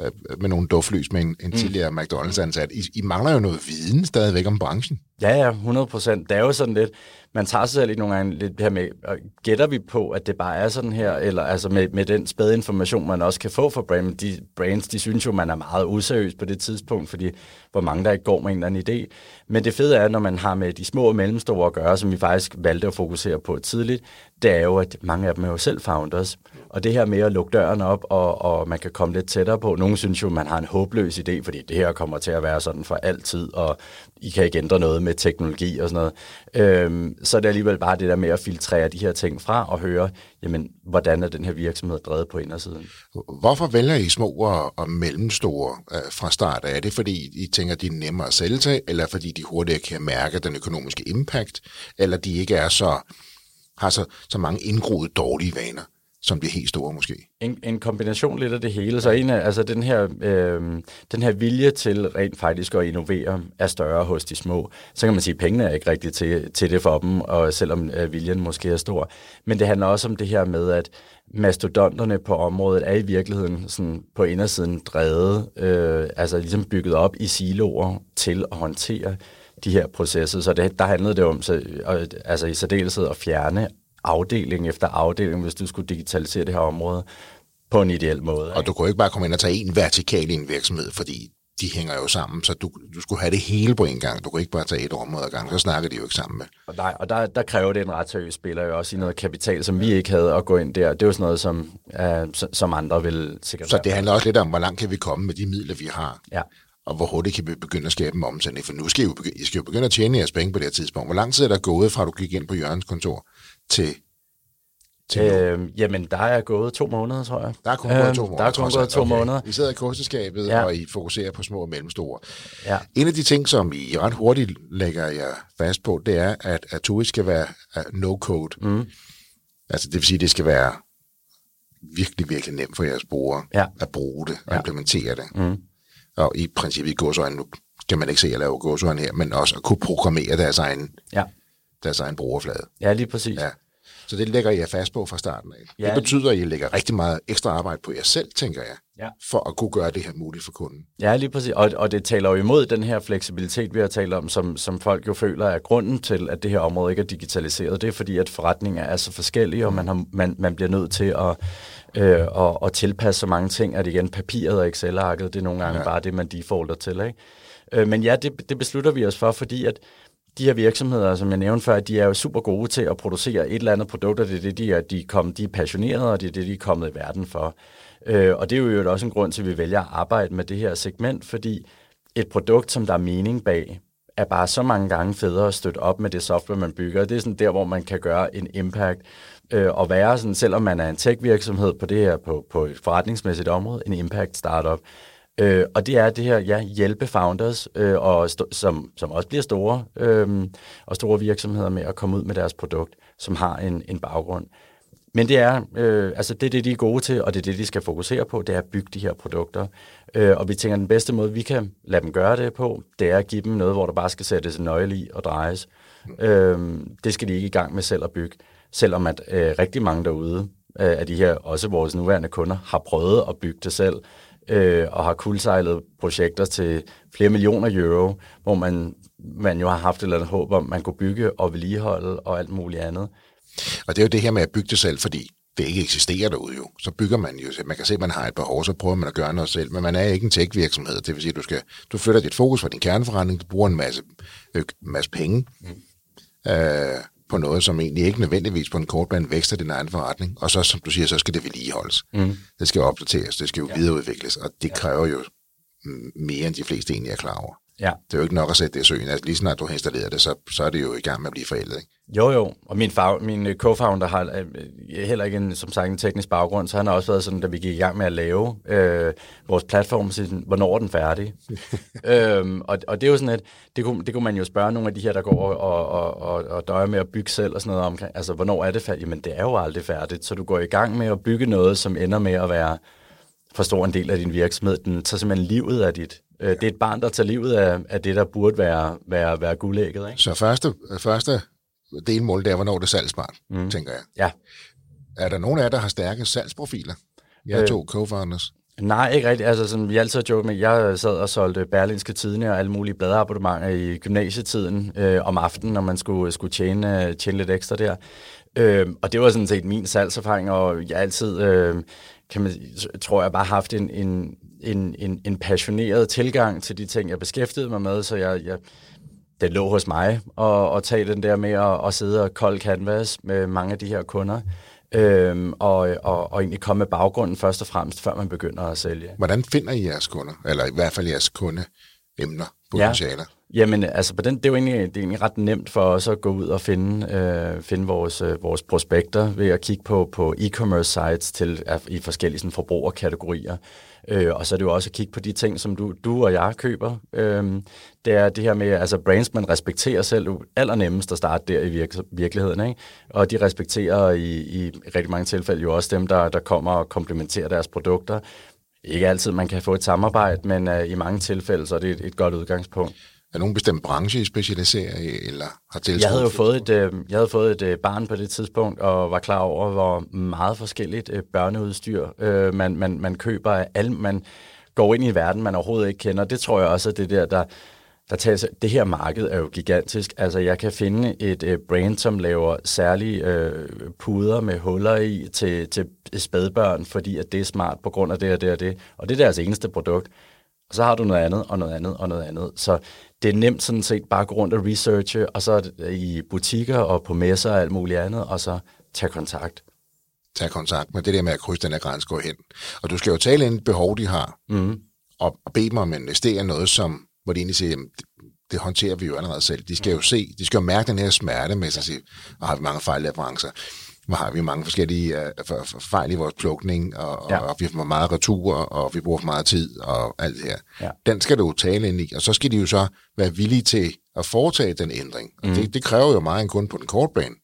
øh, med nogle duftlys med en, en mm. tidligere McDonald's-ansat. I, I mangler jo noget viden stadigvæk om branchen. Ja, ja, 100 procent. Det er jo sådan lidt, man tager sig selv lidt nogle gange lidt her med, og gætter vi på, at det bare er sådan her, eller altså med, med den spæde information, man også kan få fra brand, de brands, de synes jo, man er meget useriøs på det tidspunkt, fordi hvor mange der ikke går med en eller anden idé. Men det fede er, når man har med de små og mellemstore at gøre, som vi faktisk valgte at fokusere på tidligt, det er jo, at mange af dem er jo selv founders. Og det her med at lukke døren op, og, og man kan komme lidt tættere på. Nogle synes jo, man har en håbløs idé, fordi det her kommer til at være sådan for altid, og I kan ikke ændre noget med teknologi og sådan noget. Øhm, så er det alligevel bare det der med at filtrere de her ting fra og høre, jamen, hvordan er den her virksomhed drevet på indersiden. Hvorfor vælger I små og, og mellemstore øh, fra start? Er det fordi, I tænker, de er nemmere at sælge til, eller fordi de hurtigere kan mærke den økonomiske impact, eller de ikke er så har så, så mange indgroede dårlige vaner? Som bliver helt store måske. En, en kombination lidt af det hele. Så en af, altså den her, øh, den her vilje til rent faktisk at innovere er større hos de små. Så kan man sige, at pengene er ikke rigtigt til, til det for dem, og selvom øh, viljen måske er stor. Men det handler også om det her med, at mastodonterne på området er i virkeligheden sådan på indersiden drevet, øh, altså ligesom bygget op i siloer til at håndtere de her processer. Så det, der handlede det om så, altså i særdeleshed at fjerne afdeling efter afdeling, hvis du skulle digitalisere det her område på en ideel måde. Og du kunne ikke bare komme ind og tage en vertikal i en virksomhed, fordi de hænger jo sammen, så du, du skulle have det hele på en gang. Du kunne ikke bare tage et område ad gang, så snakker de jo ikke sammen med. Og, nej, og der, der kræver det en ret seriøs spiller jo også i noget kapital, som vi ikke havde at gå ind der. Det er jo sådan noget, som, uh, som andre vil sikkert Så det handler også lidt om, hvor langt kan vi komme med de midler, vi har. Ja. Og hvor hurtigt kan vi begynde at skabe en omsætning? For nu skal I jo begynde, I skal jo begynde at tjene jeres penge på det her tidspunkt. Hvor lang tid er der gået fra, du gik ind på Jørgens kontor, til til øh, jamen, der er gået to måneder, tror jeg. Der er kun gået øhm, to måneder. Der er kun gået to okay. måneder. I sidder i kosteskabet, ja. og I fokuserer på små og mellemstore. Ja. En af de ting, som I ret hurtigt lægger jer fast på, det er, at, at TUI skal være uh, no-code. Mm. Altså, det vil sige, at det skal være virkelig, virkelig nemt for jeres brugere ja. at bruge det og ja. implementere det. Mm. Og i princippet i godsøjne, nu kan man ikke se at lave godsøjne her, men også at kunne programmere deres egen ja deres egen brugerflade. Ja, lige præcis. Ja. Så det lægger jeg fast på fra starten af. Ja, det betyder, at I lægger rigtig meget ekstra arbejde på jer selv, tænker jeg, ja. for at kunne gøre det her muligt for kunden. Ja, lige præcis. Og, og det taler jo imod den her fleksibilitet, vi har talt om, som, som folk jo føler er grunden til, at det her område ikke er digitaliseret. Det er fordi, at forretninger er så forskellige, og man, har, man, man bliver nødt til at, øh, at, at tilpasse så mange ting, at igen papiret og Excel-arket, det er nogle gange ja. bare det, man defaulter til. Ikke? Øh, men ja, det, det beslutter vi os for, fordi at de her virksomheder, som jeg nævnte før, de er jo super gode til at producere et eller andet produkt, og det er det, de er, de er, kommet, de er passionerede, og det er det, de er kommet i verden for. Øh, og det er jo også en grund til, at vi vælger at arbejde med det her segment, fordi et produkt, som der er mening bag, er bare så mange gange federe at støtte op med det software, man bygger. Det er sådan der, hvor man kan gøre en impact øh, og være sådan, selvom man er en tech-virksomhed på det her, på, på et forretningsmæssigt område, en impact startup. Øh, og det er det her, ja, hjælpe founders, øh, og som, som også bliver store, øh, og store virksomheder med at komme ud med deres produkt, som har en, en baggrund. Men det er, øh, altså det er det, de er gode til, og det er det, de skal fokusere på, det er at bygge de her produkter. Øh, og vi tænker, at den bedste måde, vi kan lade dem gøre det på, det er at give dem noget, hvor der bare skal sættes en nøgle i og drejes. Øh, det skal de ikke i gang med selv at bygge, selvom at øh, rigtig mange derude øh, af de her, også vores nuværende kunder, har prøvet at bygge det selv, øh, og har kuldsejlet projekter til flere millioner euro, hvor man, man jo har haft et eller andet håb om, man kunne bygge og vedligeholde og alt muligt andet. Og det er jo det her med at bygge det selv, fordi det ikke eksisterer derude jo. Så bygger man jo, man kan se, at man har et behov, så prøver man at gøre noget selv, men man er ikke en tech-virksomhed. Det vil sige, at du, skal, du flytter dit fokus fra din kerneforretning, du bruger en masse, øh, masse penge mm. øh, på noget, som egentlig ikke nødvendigvis på en kort bane vækster din egen forretning, og så, som du siger, så skal det vedligeholdes. Mm. Det skal opdateres, det skal jo ja. videreudvikles, og det ja. kræver jo mere, end de fleste egentlig er klar over. Ja. Det er jo ikke nok at sætte det i søen. Altså, lige snart du har installeret det, så, så er det jo i gang med at blive forældet. Ikke? Jo, jo. Og min, fag, min øh, co-founder har øh, heller ikke en, som sagt en teknisk baggrund, så han har også været sådan, da vi gik i gang med at lave øh, vores platform, så sådan, hvornår er den færdig? øhm, og, og det er jo sådan, at det kunne, det kunne man jo spørge nogle af de her, der går og, og, og, og døjer med at bygge selv og sådan noget omkring. Altså, hvornår er det færdigt? Jamen, det er jo aldrig færdigt. Så du går i gang med at bygge noget, som ender med at være for stor en del af din virksomhed. Den tager simpelthen livet af dit, Øh, det er et barn, der tager livet af, af det, der burde være, være, være guldægget. Ikke? Så første, første delmål, det er, hvornår det er salgsbart, mm. tænker jeg. Ja. Er der nogen af jer, der har stærke salgsprofiler? Jeg øh, to co-founders. Nej, ikke rigtigt. Altså, som vi altid har joket med, jeg sad og solgte Berlinske Tidene og alle mulige bladabonnementer i gymnasietiden øh, om aftenen, når man skulle, skulle tjene, tjene lidt ekstra der. Øh, og det var sådan set min salgserfaring, og jeg altid, øh, kan man, tror jeg, bare haft en, en, en, en, en passioneret tilgang til de ting, jeg beskæftigede mig med, så jeg, jeg, det lå hos mig at, at tage den der med at, at sidde og kold canvas med mange af de her kunder, øhm, og, og, og egentlig komme med baggrunden først og fremmest, før man begynder at sælge. Hvordan finder I jeres kunder, eller i hvert fald jeres kundeemner, potentialer? Ja. Jamen, altså, på den, det, er jo egentlig, det er egentlig ret nemt for os at gå ud og finde, øh, finde vores, øh, vores prospekter ved at kigge på, på e-commerce sites til, i forskellige sådan, forbrugerkategorier. Øh, og så er det jo også at kigge på de ting, som du, du og jeg køber. Øh, det er det her med, altså brands, man respekterer selv allernemmest at starte der i virke, virkeligheden. Ikke? Og de respekterer i, i rigtig mange tilfælde jo også dem, der, der kommer og komplementerer deres produkter. Ikke altid man kan få et samarbejde, men uh, i mange tilfælde så er det et, et godt udgangspunkt. Er nogen bestemt branche, I specialiserer i, eller har tiltrådt? Jeg havde jo fået et, øh, jeg havde fået et øh, barn på det tidspunkt, og var klar over, hvor meget forskelligt øh, børneudstyr øh, man, man, man køber af alle, man går ind i en verden, man overhovedet ikke kender. Det tror jeg også er det der, der, der tager, det her marked er jo gigantisk. Altså, jeg kan finde et øh, brand, som laver særlige øh, puder med huller i til, til spædbørn, fordi at det er smart på grund af det og det og det. Og det er deres eneste produkt. Og så har du noget andet, og noget andet, og noget andet. Så det er nemt sådan set bare at gå rundt og researche, og så i butikker og på messer og alt muligt andet, og så tage kontakt. Tage kontakt, men det der med at krydse den her grænse går hen. Og du skal jo tale ind behov, de har, mm. og, og bede dem om at investere noget, som, hvor de egentlig siger, jamen, det, håndterer vi jo allerede selv. De skal jo se, de skal jo mærke den her smerte med sig, og sige, har vi mange fejlleverancer hvor har vi mange forskellige uh, fejl i vores plukning, og, ja. og vi har meget retur, og vi bruger for meget tid, og alt det her. Ja. Den skal du tale ind i, og så skal de jo så være villige til at foretage den ændring. mm. det, det kræver jo meget en kunde på den korte bane.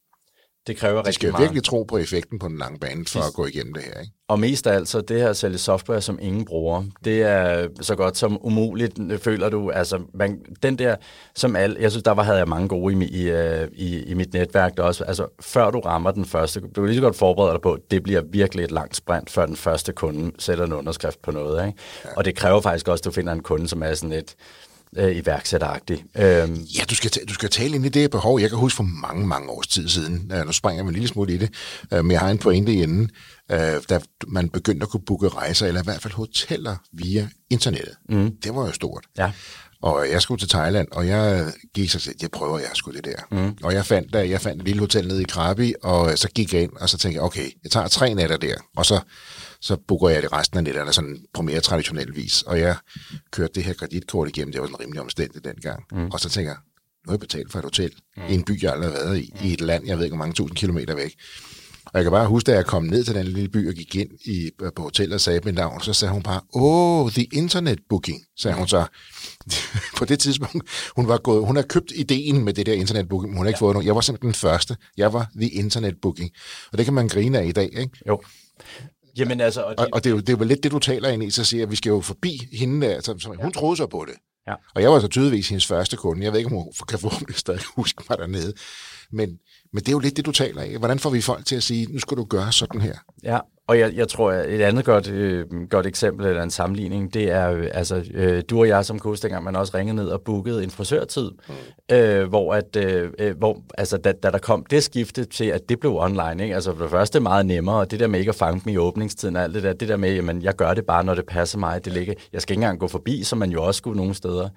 Det kræver meget. De skal virkelig tro på effekten på den lange bane for at gå igennem det her. Ikke? Og mest af alt, så det her at sælge software, som ingen bruger, det er så godt som umuligt, føler du. Altså, man, den der, som al, jeg synes, der var, havde jeg mange gode i, i, øh, i, i mit netværk der også. Altså, før du rammer den første, du kan lige så godt forberede dig på, at det bliver virkelig et langt sprint, før den første kunde sætter en underskrift på noget. Ikke? Ja. Og det kræver faktisk også, at du finder en kunde, som er sådan et, øh, iværksætteragtig. Øhm. Ja, du skal, du skal tale ind i det behov. Jeg kan huske for mange, mange års tid siden, øh, nu springer jeg en lille smule i det, øh, men jeg har en pointe i enden, øh, da man begyndte at kunne booke rejser, eller i hvert fald hoteller via internettet. Mm. Det var jo stort. Ja. Og jeg skulle til Thailand, og jeg gik så jeg prøver jeg sgu det der. Mm. Og jeg fandt, der, jeg fandt et lille hotel nede i Krabi, og så gik jeg ind, og så tænkte jeg, okay, jeg tager tre nætter der, og så, så booker jeg det resten af netterne sådan på mere traditionel vis. Og jeg kørte det her kreditkort igennem, det var sådan rimelig omstændigt dengang. Mm. Og så tænker jeg, nu har jeg betalt for et hotel mm. i en by, jeg aldrig har været i, mm. i et land, jeg ved ikke, hvor mange tusind kilometer væk. Og jeg kan bare huske, da jeg kom ned til den lille by og gik ind i, på hotellet og sagde mit navn, så sagde hun bare, oh, the internet booking, sagde hun så. på det tidspunkt, hun var gået, hun har købt ideen med det der internet booking, hun har ikke ja. fået nogen. Jeg var simpelthen den første. Jeg var the internet booking. Og det kan man grine af i dag, ikke? Jo. Jamen altså... Og det, og, og det, er jo, det er jo lidt det, du taler ind i, så siger at vi skal jo forbi hende der. Så, så, ja. Hun troede så på det. Ja. Og jeg var så tydeligvis hendes første kunde. Jeg ved ikke, om hun kan forhåbentlig stadig huske mig dernede. Men, men det er jo lidt det, du taler af. Hvordan får vi folk til at sige, nu skal du gøre sådan her? Ja, og jeg, jeg tror, at et andet godt, øh, godt eksempel eller en sammenligning, det er øh, altså øh, du og jeg som coach, dengang man også ringede ned og bookede en frisørtid, mm. øh, hvor, at, øh, øh, hvor altså, da, da der kom det skifte til, at det blev online, ikke? altså for det første meget nemmere, og det der med ikke at fange dem i åbningstiden, alt det der, det der med, jamen jeg gør det bare, når det passer mig, det ligger, jeg skal ikke engang gå forbi, som man jo også skulle nogle steder.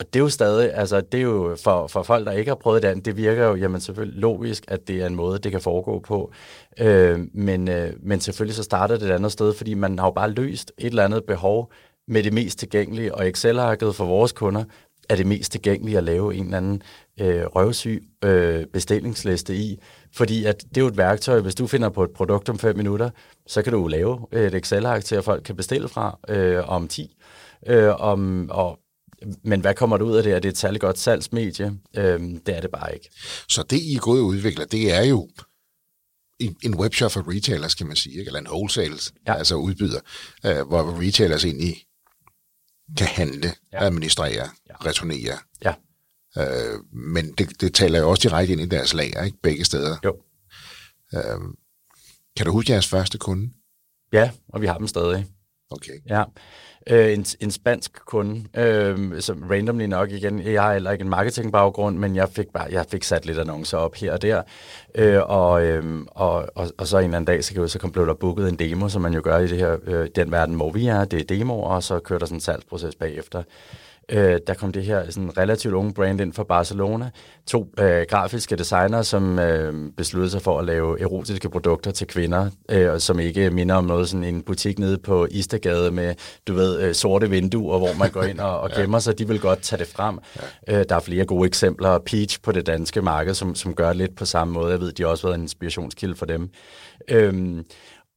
Og det er jo stadig, altså det er jo for, for folk, der ikke har prøvet det det virker jo jamen selvfølgelig logisk, at det er en måde, det kan foregå på. Øh, men, øh, men selvfølgelig så starter det et andet sted, fordi man har jo bare løst et eller andet behov med det mest tilgængelige, og Excel-arket for vores kunder er det mest tilgængelige at lave en eller anden øh, røvsyg øh, bestillingsliste i, fordi at det er jo et værktøj, hvis du finder på et produkt om 5 minutter, så kan du lave et Excel-ark til, at folk kan bestille fra øh, om 10. Øh, om, og men hvad kommer der ud af det? Er det et særligt godt salgsmedie? Øhm, det er det bare ikke. Så det, I er gået udvikler, det er jo en, en webshop for retailers, kan man sige, ikke? eller en wholesale, ja. altså udbyder, øh, hvor retailers egentlig kan handle, ja. administrere, ja. returnere. Ja. Øh, men det, det taler jo også direkte ind i deres lager, ikke? begge steder. Jo. Øh, kan du huske jeres første kunde? Ja, og vi har dem stadig. Okay. Ja øh, en, en spansk kunde, øh, som randomly nok igen, jeg har heller ikke en marketingbaggrund, men jeg fik bare, jeg fik sat lidt annoncer op her og der, øh, og, øh, og, og, og, så en eller anden dag, så, så kom, blev der booket en demo, som man jo gør i det her, øh, den verden, hvor vi er, det er demoer, og så kører der sådan en salgsproces bagefter øh, der kom det her sådan relativt unge brand ind fra Barcelona. To øh, grafiske designer, som øh, besluttede sig for at lave erotiske produkter til kvinder, øh, som ikke minder om noget sådan en butik nede på Istergade med, du ved, øh, sorte vinduer, hvor man går ind og, og gemmer ja. sig. De vil godt tage det frem. Ja. Øh, der er flere gode eksempler. Peach på det danske marked, som, som gør lidt på samme måde. Jeg ved, de har også været en inspirationskilde for dem. Øh,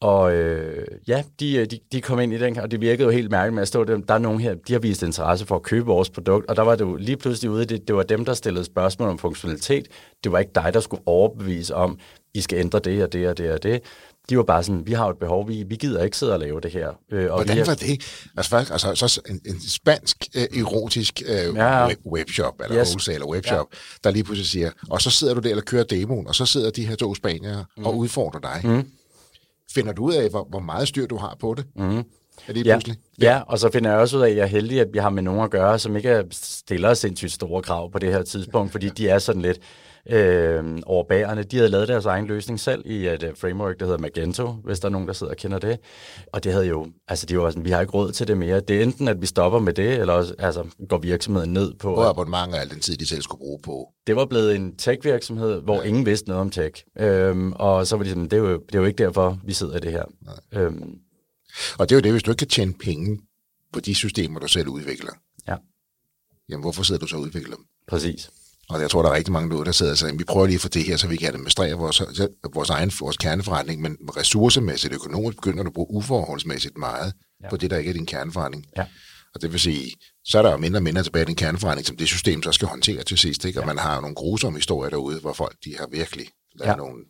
og øh, ja, de, øh, de, de kom ind i den, og det virkede jo helt mærkeligt med at stå der. Der er nogen her, de har vist interesse for at købe vores produkt, og der var det jo lige pludselig ude, det, det var dem, der stillede spørgsmål om funktionalitet. Det var ikke dig, der skulle overbevise om, I skal ændre det og det og det og det. De var bare sådan, vi har et behov, vi, vi gider ikke sidde og lave det her. Øh, og Hvordan var det? Altså, faktisk, altså så en, en spansk øh, erotisk øh, ja. web, webshop, eller yes. wholesale webshop, ja. der lige pludselig siger, og så sidder du der og kører demoen, og så sidder de her to spaniere mm. og udfordrer dig. Mm finder du ud af, hvor, hvor meget styr du har på det. Mm. Er det ja. Ja, og så finder jeg også ud af, at jeg er heldig, at vi har med nogen at gøre, som ikke stiller sindssygt store krav på det her tidspunkt, fordi de er sådan lidt øh, overbærende. De havde lavet deres egen løsning selv i et uh, framework, der hedder Magento, hvis der er nogen, der sidder og kender det. Og det havde jo, altså de var sådan, vi har ikke råd til det mere. Det er enten, at vi stopper med det, eller også, altså, går virksomheden ned på... Hvor abonnement og al den tid, de selv skulle bruge på. Det var blevet en tech-virksomhed, hvor ja. ingen vidste noget om tech. Øhm, og så var de sådan, det er, jo, det er jo ikke derfor, vi sidder i det her. Øhm, og det er jo det, hvis du ikke kan tjene penge på de systemer, du selv udvikler. Ja. Jamen, hvorfor sidder du så og udvikler dem? Præcis. Og jeg tror, der er rigtig mange derude, der sidder og siger, vi prøver lige at få det her, så vi kan administrere vores, vores egen vores kerneforretning, men ressourcemæssigt, økonomisk begynder du at bruge uforholdsmæssigt meget ja. på det, der ikke er din kerneforretning. Ja. Og det vil sige, så er der jo mindre og mindre tilbage i din kerneforretning, som det system så skal håndtere til sidst. Ikke? Og ja. man har nogle grusomme historier derude, hvor folk de har virkelig lavet ja. nogle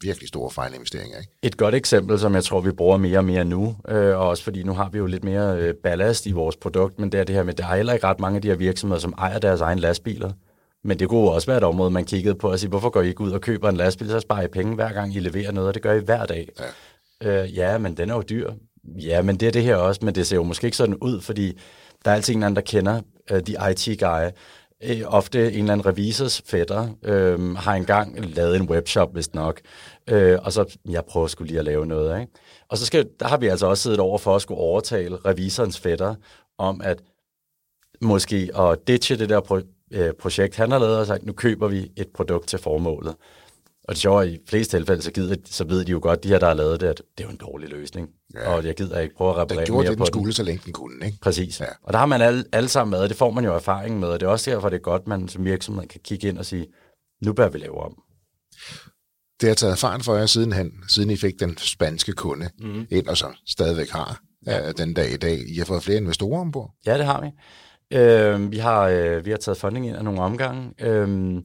virkelig store fejlinvesteringer. Ikke? Et godt eksempel, som jeg tror, vi bruger mere og mere nu, øh, og også fordi nu har vi jo lidt mere øh, ballast i vores produkt, men det er det her med, der er heller ikke ret mange af de her virksomheder, som ejer deres egen lastbiler. Men det kunne også være et område, man kiggede på og sige, hvorfor går I ikke ud og køber en lastbil, så sparer I penge hver gang I leverer noget, og det gør I hver dag. Ja, øh, ja men den er jo dyr. Ja, men det er det her også, men det ser jo måske ikke sådan ud, fordi der er altid en anden, der kender uh, the IT guy, øh, ofte en eller anden revisors fætter, øh, har engang lavet en webshop, hvis nok, øh, og så, jeg prøver skulle lige at lave noget, ikke? Og så skal, der har vi altså også siddet over for at skulle overtale revisorens fætter om, at måske at ditche det der pro- øh, projekt, han har lavet, og sagt, nu køber vi et produkt til formålet. Og det sjove er, i fleste tilfælde, så, gider, så ved de jo godt, de her, der har lavet det, at det er jo en dårlig løsning. Ja. Og jeg gider ikke prøve at reparere Den gjorde mere det, på den skulle, så længe den kunne, ikke? Præcis. Ja. Og der har man alle, alle sammen med, og det får man jo erfaring med, og det er også derfor, det er godt, man som virksomhed kan kigge ind og sige, nu bør vi lave om. Det har taget erfaring for jer sidenhen, siden I fik den spanske kunde mm. ind, og så stadigvæk har ja. den dag i dag. I har fået flere investorer ombord. Ja, det har vi. Øh, vi, har, øh, vi har taget funding ind af nogle omgange. Øh,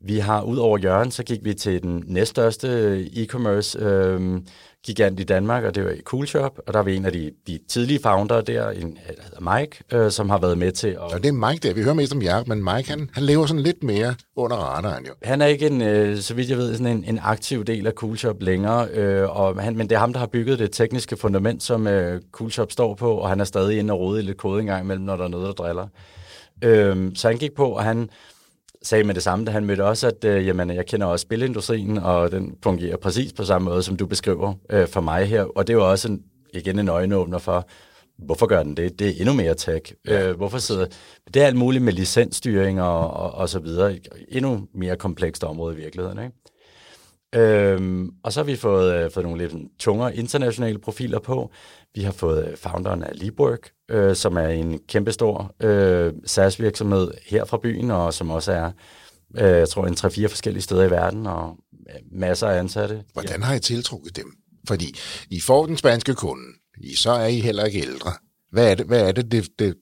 vi har, ud over Jørgen, så gik vi til den næststørste øh, e-commerce øh, gigant i Danmark, og det var Cool Shop, og der er vi en af de, de tidlige founder der, en, der hedder Mike, øh, som har været med til at... Og det er Mike der. Vi hører mest om jer, men Mike, han, han lever sådan lidt mere under radaren jo. Han er ikke en, øh, så vidt jeg ved, sådan en, en aktiv del af Cool Shop længere, øh, og han, men det er ham, der har bygget det tekniske fundament, som øh, Cool Shop står på, og han er stadig inde og rode i lidt kode en gang imellem, når der er noget, der driller. Øh, så han gik på, og han sagde med det samme, da han mødte også, at øh, jamen, jeg kender også spilindustrien, og den fungerer præcis på samme måde, som du beskriver øh, for mig her. Og det jo også en, igen en øjenåbner for, hvorfor gør den det? Det er endnu mere tech. Ja. Øh, hvorfor sidder... Det er alt muligt med licensstyring og, og, og så videre. Endnu mere komplekst område i virkeligheden, ikke? Øhm, og så har vi fået, øh, fået nogle lidt tungere internationale profiler på. Vi har fået øh, founderen af Liebwork, øh, som er en kæmpestor øh, SaaS-virksomhed her fra byen, og som også er, øh, jeg tror, en 3-4 forskellige steder i verden, og masser af ansatte. Hvordan har I tiltrukket dem? Fordi I får den spanske kunde, I, så er I heller ikke ældre. Hvad er det, hvad er det, det, det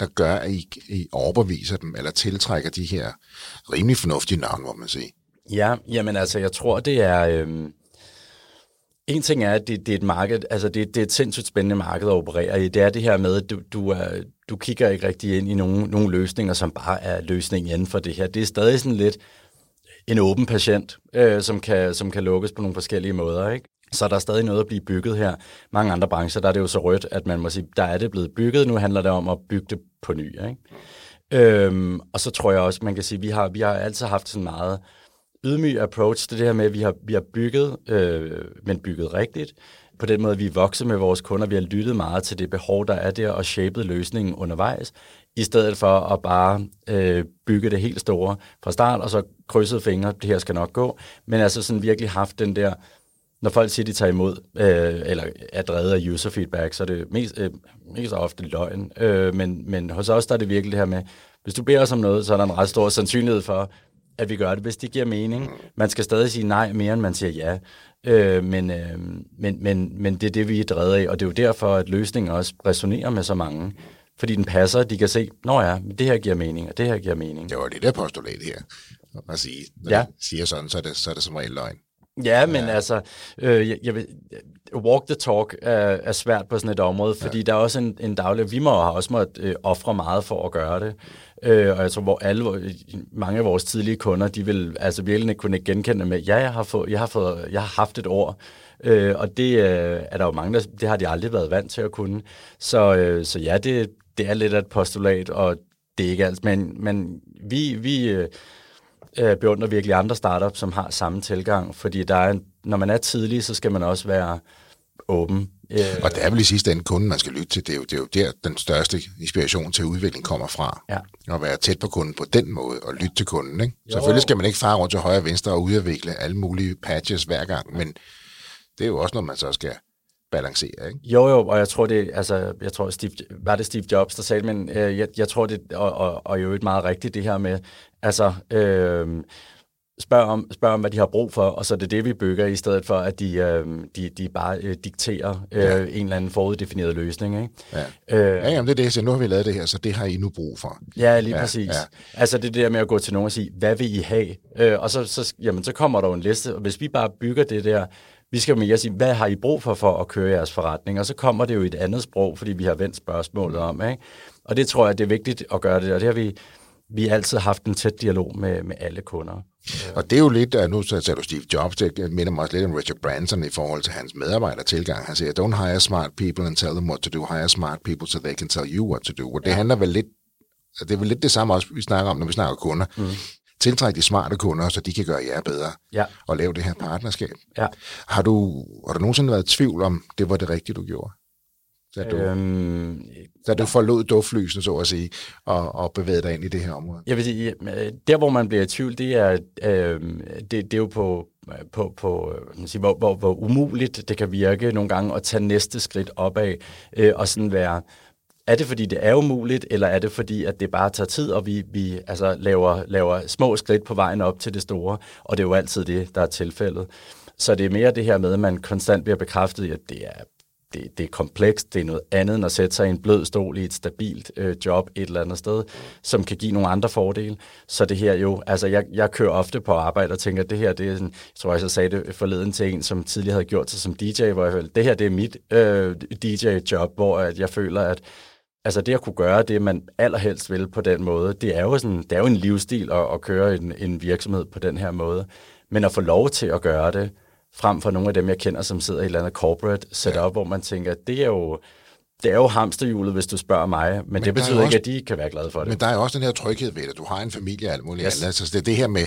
der gør, at I, I overbeviser dem, eller tiltrækker de her rimelig fornuftige navne, må man sige? Ja, jamen altså, jeg tror, det er... Øh, en ting er, at det, det er et marked, altså det, det er et sindssygt spændende marked at operere i. Det er det her med, at du, du, er, du kigger ikke rigtig ind i nogle, nogle løsninger, som bare er løsningen inden for det her. Det er stadig sådan lidt en åben patient, øh, som, kan, som kan lukkes på nogle forskellige måder. Ikke? Så der er stadig noget at blive bygget her. Mange andre brancher, der er det jo så rødt, at man må sige, der er det blevet bygget, nu handler det om at bygge det på ny. Ikke? Øhm, og så tror jeg også, man kan sige, vi har, vi har altid haft sådan meget ydmyg approach til det her med, at vi har, vi har bygget, øh, men bygget rigtigt. På den måde, vi er vokset med vores kunder. Vi har lyttet meget til det behov, der er der, og shapet løsningen undervejs, i stedet for at bare øh, bygge det helt store fra start, og så krydset fingre, det her skal nok gå. Men altså sådan virkelig haft den der, når folk siger, de tager imod, øh, eller er drevet af user feedback, så er det mest, øh, mest ofte løgn. Øh, men, men hos os der er det virkelig det her med, hvis du beder os om noget, så er der en ret stor sandsynlighed for, at vi gør det, hvis det giver mening. Man skal stadig sige nej mere, end man siger ja. Øh, men, øh, men, men, men det er det, vi er drevet af, og det er jo derfor, at løsningen også resonerer med så mange. Fordi den passer, de kan se, nå ja, det her giver mening, og det her giver mening. Det var det der postulat her. At sige, når Ja. siger sådan, så er, det, så er det som regel løgn. Ja, men ja. altså, øh, jeg, jeg walk the talk er, er svært på sådan et område, fordi ja. der er også en, en daglig, vi må har også måtte øh, ofre meget for at gøre det. Øh, og jeg tror, hvor alle, mange af vores tidlige kunder, de vil altså virkelig ikke kunne genkende med, ja, jeg har, fået, jeg har, fået, jeg har haft et ord, øh, og det øh, er der jo mange, der, det har de aldrig været vant til at kunne. Så, øh, så ja, det, det er lidt af et postulat, og det er ikke alt, men, men vi, vi øh, øh, beundrer virkelig andre startups, som har samme tilgang, fordi der er en, når man er tidlig, så skal man også være åben. Øh, Og det er vel i sidste ende kunden, man skal lytte til. Det er jo, det er jo der, den største inspiration til udvikling kommer fra. Ja. At være tæt på kunden på den måde, og lytte til kunden. Ikke? Selvfølgelig skal man ikke fare rundt til højre og venstre og udvikle alle mulige patches hver gang, men det er jo også noget, man så skal balancere. Ikke? Jo, jo, og jeg tror det, altså, jeg tror Steve, var det Steve Jobs, der sagde men øh, jeg, jeg tror det, og, og, og jo et meget rigtigt det her med, altså, øh, spørg om, spørg om, hvad de har brug for, og så er det det, vi bygger, i stedet for, at de, øh, de, de bare øh, dikterer øh, Ja. en eller anden foruddefineret løsning, ikke? Ja. Øh, Ja, jamen det er det, jeg siger. Nu har vi lavet det her, så det har I nu brug for. Ja, lige Ja, præcis. Ja. Altså det der med at gå til nogen og sige, hvad vil I have? Øh, og så, så, jamen, så kommer der jo en liste, og hvis vi bare bygger det der, vi skal mere sige, hvad har I brug for for at køre jeres forretning? Og så kommer det jo i et andet sprog, fordi vi har vendt spørgsmålet om. Ikke? Og det tror jeg, det er vigtigt at gøre det, og det har vi, vi har altid haft en tæt dialog med, med alle kunder. Og det er jo lidt, uh, nu så sagde du Steve Jobs, det minder mig også lidt om Richard Branson i forhold til hans medarbejdertilgang. Han siger, don't hire smart people and tell them what to do, hire smart people so they can tell you what to do. Og det handler vel lidt det er vel lidt det samme også, vi snakker om, når vi snakker kunder. Mm. Tiltræk de smarte kunder, så de kan gøre jer bedre. Ja. Og lave det her partnerskab. Ja. Har du, har du nogensinde været i tvivl om, det var det rigtige, du gjorde? Da du, øhm, da du forlod duftlysen, så at sige, og, og bevægede dig ind i det her område? Jeg vil sige, der hvor man bliver i tvivl, det er, øh, det, det er jo på, på, på man siger, hvor, hvor, hvor umuligt det kan virke nogle gange at tage næste skridt opad, øh, og sådan være, er det fordi det er umuligt, eller er det fordi at det bare tager tid, og vi, vi altså, laver, laver små skridt på vejen op til det store, og det er jo altid det, der er tilfældet. Så det er mere det her med, at man konstant bliver bekræftet i, at det er det, det er komplekst, det er noget andet end at sætte sig i en blød stol i et stabilt øh, job et eller andet sted, som kan give nogle andre fordele. Så det her jo, altså jeg, jeg kører ofte på arbejde og tænker, at det her, det er sådan, jeg tror jeg så sagde det forleden til en, som tidligere havde gjort sig som DJ, hvor jeg følte, det her det er mit øh, DJ-job, hvor at jeg føler, at altså det at kunne gøre det, man allerhelst vil på den måde, det er jo, sådan, det er jo en livsstil at, at køre en, en virksomhed på den her måde. Men at få lov til at gøre det, frem for nogle af dem, jeg kender, som sidder i et eller andet corporate setup, ja. hvor man tænker, det er jo, det er jo hamsterhjulet, hvis du spørger mig, men, men det betyder også, ikke, at de kan være glade for det. Men der er også den her tryghed ved det. Du har en familie og alt muligt yes. andet. Altså, det er det her med,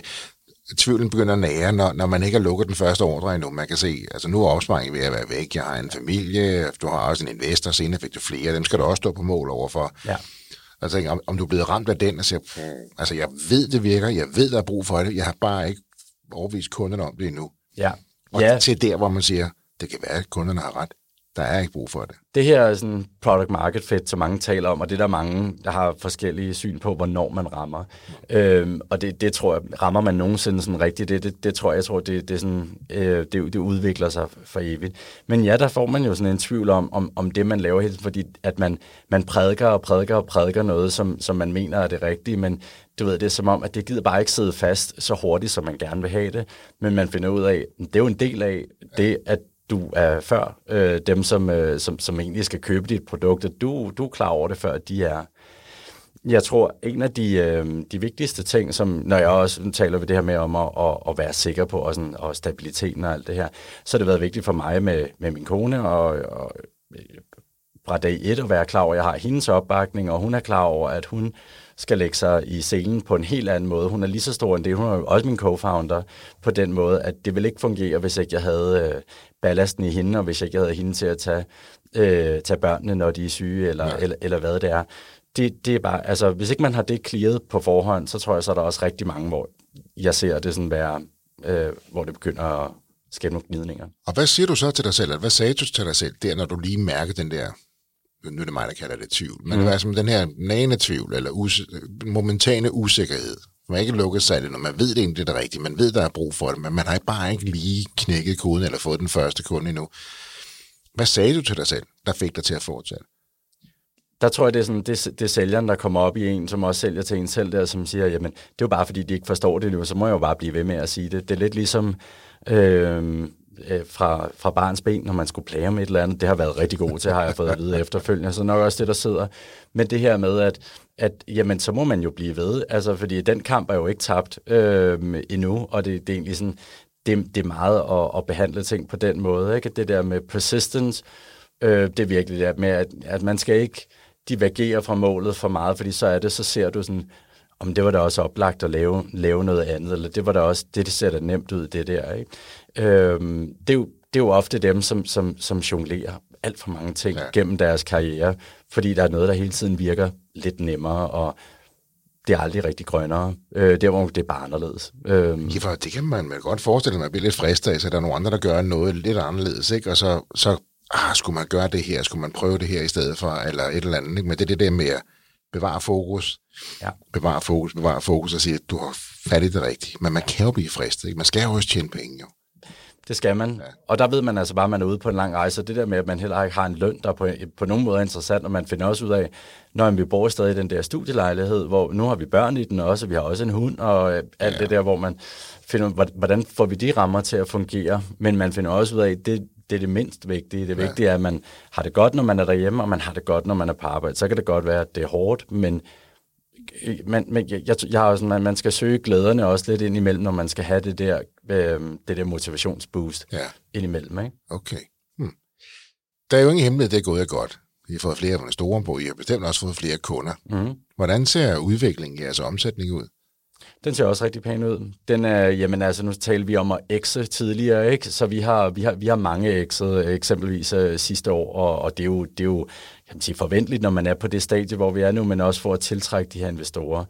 tvivlen begynder at nære, når, når man ikke har lukket den første ordre endnu. Man kan se, altså nu er opsparingen ved at være væk. Jeg har en familie, du har også en investor, senere fik du flere. Dem skal du også stå på mål overfor. Ja. Altså, om, om du er blevet ramt af den og siger, altså jeg ved, det virker, jeg ved, der er brug for det, jeg har bare ikke overvist kunderne om det endnu. Ja. Og ja. til der, hvor man siger, det kan være, at kunderne har ret. Der er ikke brug for det. Det her er sådan product market fit, som mange taler om, og det er der mange, der har forskellige syn på, hvornår man rammer. Øhm, og det, det tror jeg, rammer man nogensinde sådan rigtigt, det, det, det tror jeg, jeg tror, det, det, sådan, øh, det, det udvikler sig for evigt. Men ja, der får man jo sådan en tvivl om, om, om det, man laver, helt, fordi at man, man prædiker og prædiker og prædiker noget, som, som man mener er det rigtige, men du ved, det er som om, at det gider bare ikke sidde fast så hurtigt, som man gerne vil have det, men man finder ud af, det er jo en del af det, at du er før øh, dem, som, øh, som, som egentlig skal købe dit produkt, at du, du er klar over det, før de er. Jeg tror, en af de, øh, de vigtigste ting, som når jeg også taler ved det her med om at, at, at være sikker på, og, sådan, og stabiliteten og alt det her, så har det været vigtigt for mig med, med min kone, og, og fra dag et at være klar over, at jeg har hendes opbakning, og hun er klar over, at hun skal lægge sig i scenen på en helt anden måde. Hun er lige så stor end det. Hun er jo også min co-founder på den måde, at det vil ikke fungere, hvis ikke jeg havde øh, ballasten i hende, og hvis jeg ikke havde hende til at tage, øh, tage børnene, når de er syge, eller, eller, eller hvad det er. Det, det er bare, altså, hvis ikke man har det clearet på forhånd, så tror jeg, så er der også rigtig mange, hvor jeg ser det sådan være, øh, hvor det begynder at skabe nogle gnidninger. Og hvad siger du så til dig selv? Hvad sagde du til dig selv, der når du lige mærker den der nu er det mig, der kalder det tvivl, men mm. det er som den her nane tvivl, eller us- momentane usikkerhed. Man har ikke lukket sig når man ved det egentlig, det er rigtigt, man ved, der er brug for det, men man har bare ikke lige knækket koden, eller fået den første kunde endnu. Hvad sagde du til dig selv, der fik dig til at fortsætte? Der tror jeg, det er, sådan, det, det er sælgeren, der kommer op i en, som også sælger til en selv der, som siger, jamen, det er jo bare, fordi de ikke forstår det nu, så må jeg jo bare blive ved med at sige det. Det er lidt ligesom, øh, øh, fra, fra barns ben, når man skulle plage med et eller andet. Det har været rigtig god til, har jeg fået at vide efterfølgende. Så nok også det, der sidder. Men det her med, at, at jamen, så må man jo blive ved. Altså, fordi den kamp er jo ikke tabt øh, endnu, og det, det er egentlig sådan, det, det er meget at, at behandle ting på den måde. Ikke? Det der med persistence, øh, det er virkelig det med, at, at man skal ikke divergere fra målet for meget, fordi så er det, så ser du sådan, om det var da også oplagt at lave, lave noget andet, eller det var da også, det, det ser da nemt ud, det der. Ikke? Øhm, det, er jo, det er jo ofte dem, som, som, som jonglerer alt for mange ting ja. gennem deres karriere, fordi der er noget, der hele tiden virker lidt nemmere, og det er aldrig rigtig grønnere. Øh, der hvor det er bare anderledes. Øhm. Ja, for det kan man vel godt forestille sig, at man bliver lidt fristet af, så der er nogle andre, der gør noget lidt anderledes, ikke? og så, så ah, skulle man gøre det her, skulle man prøve det her i stedet for, eller et eller andet. Ikke? Men det er det der med at bevare fokus, ja. bevare fokus, bevare fokus, og sige, at du har fat i det rigtigt. Men man kan jo blive fristet, ikke? man skal jo også tjene penge jo. Det skal man. Ja. Og der ved man altså bare, at man er ude på en lang rejse. Det der med, at man heller ikke har en løn, der på, på nogen måde er interessant, og man finder også ud af, når vi bor stadig i den der studielejlighed, hvor nu har vi børn i den også, vi har også en hund, og øh, alt ja. det der, hvor man finder, hvordan får vi de rammer til at fungere? Men man finder også ud af, at det, det er det mindst vigtige. Det vigtige er, at man har det godt, når man er derhjemme, og man har det godt, når man er på arbejde. Så kan det godt være, at det er hårdt, men man, man, jeg, jeg har sådan, man, man skal søge glæderne også lidt ind imellem, når man skal have det der, øh, det der motivationsboost ja. ind imellem. Ikke? Okay. Hmm. Der er jo ingen hemmelighed, det er gået godt. I har fået flere store på, I har bestemt også fået flere kunder. Mm. Hvordan ser udviklingen i jeres omsætning ud? Den ser også rigtig pæn ud. Den er, jamen altså, nu talte vi om at ekse tidligere, ikke? Så vi har, vi har, vi har mange ekset, eksempelvis uh, sidste år, og, og det, er jo, det er jo kan man sige, forventeligt, når man er på det stadie, hvor vi er nu, men også for at tiltrække de her investorer,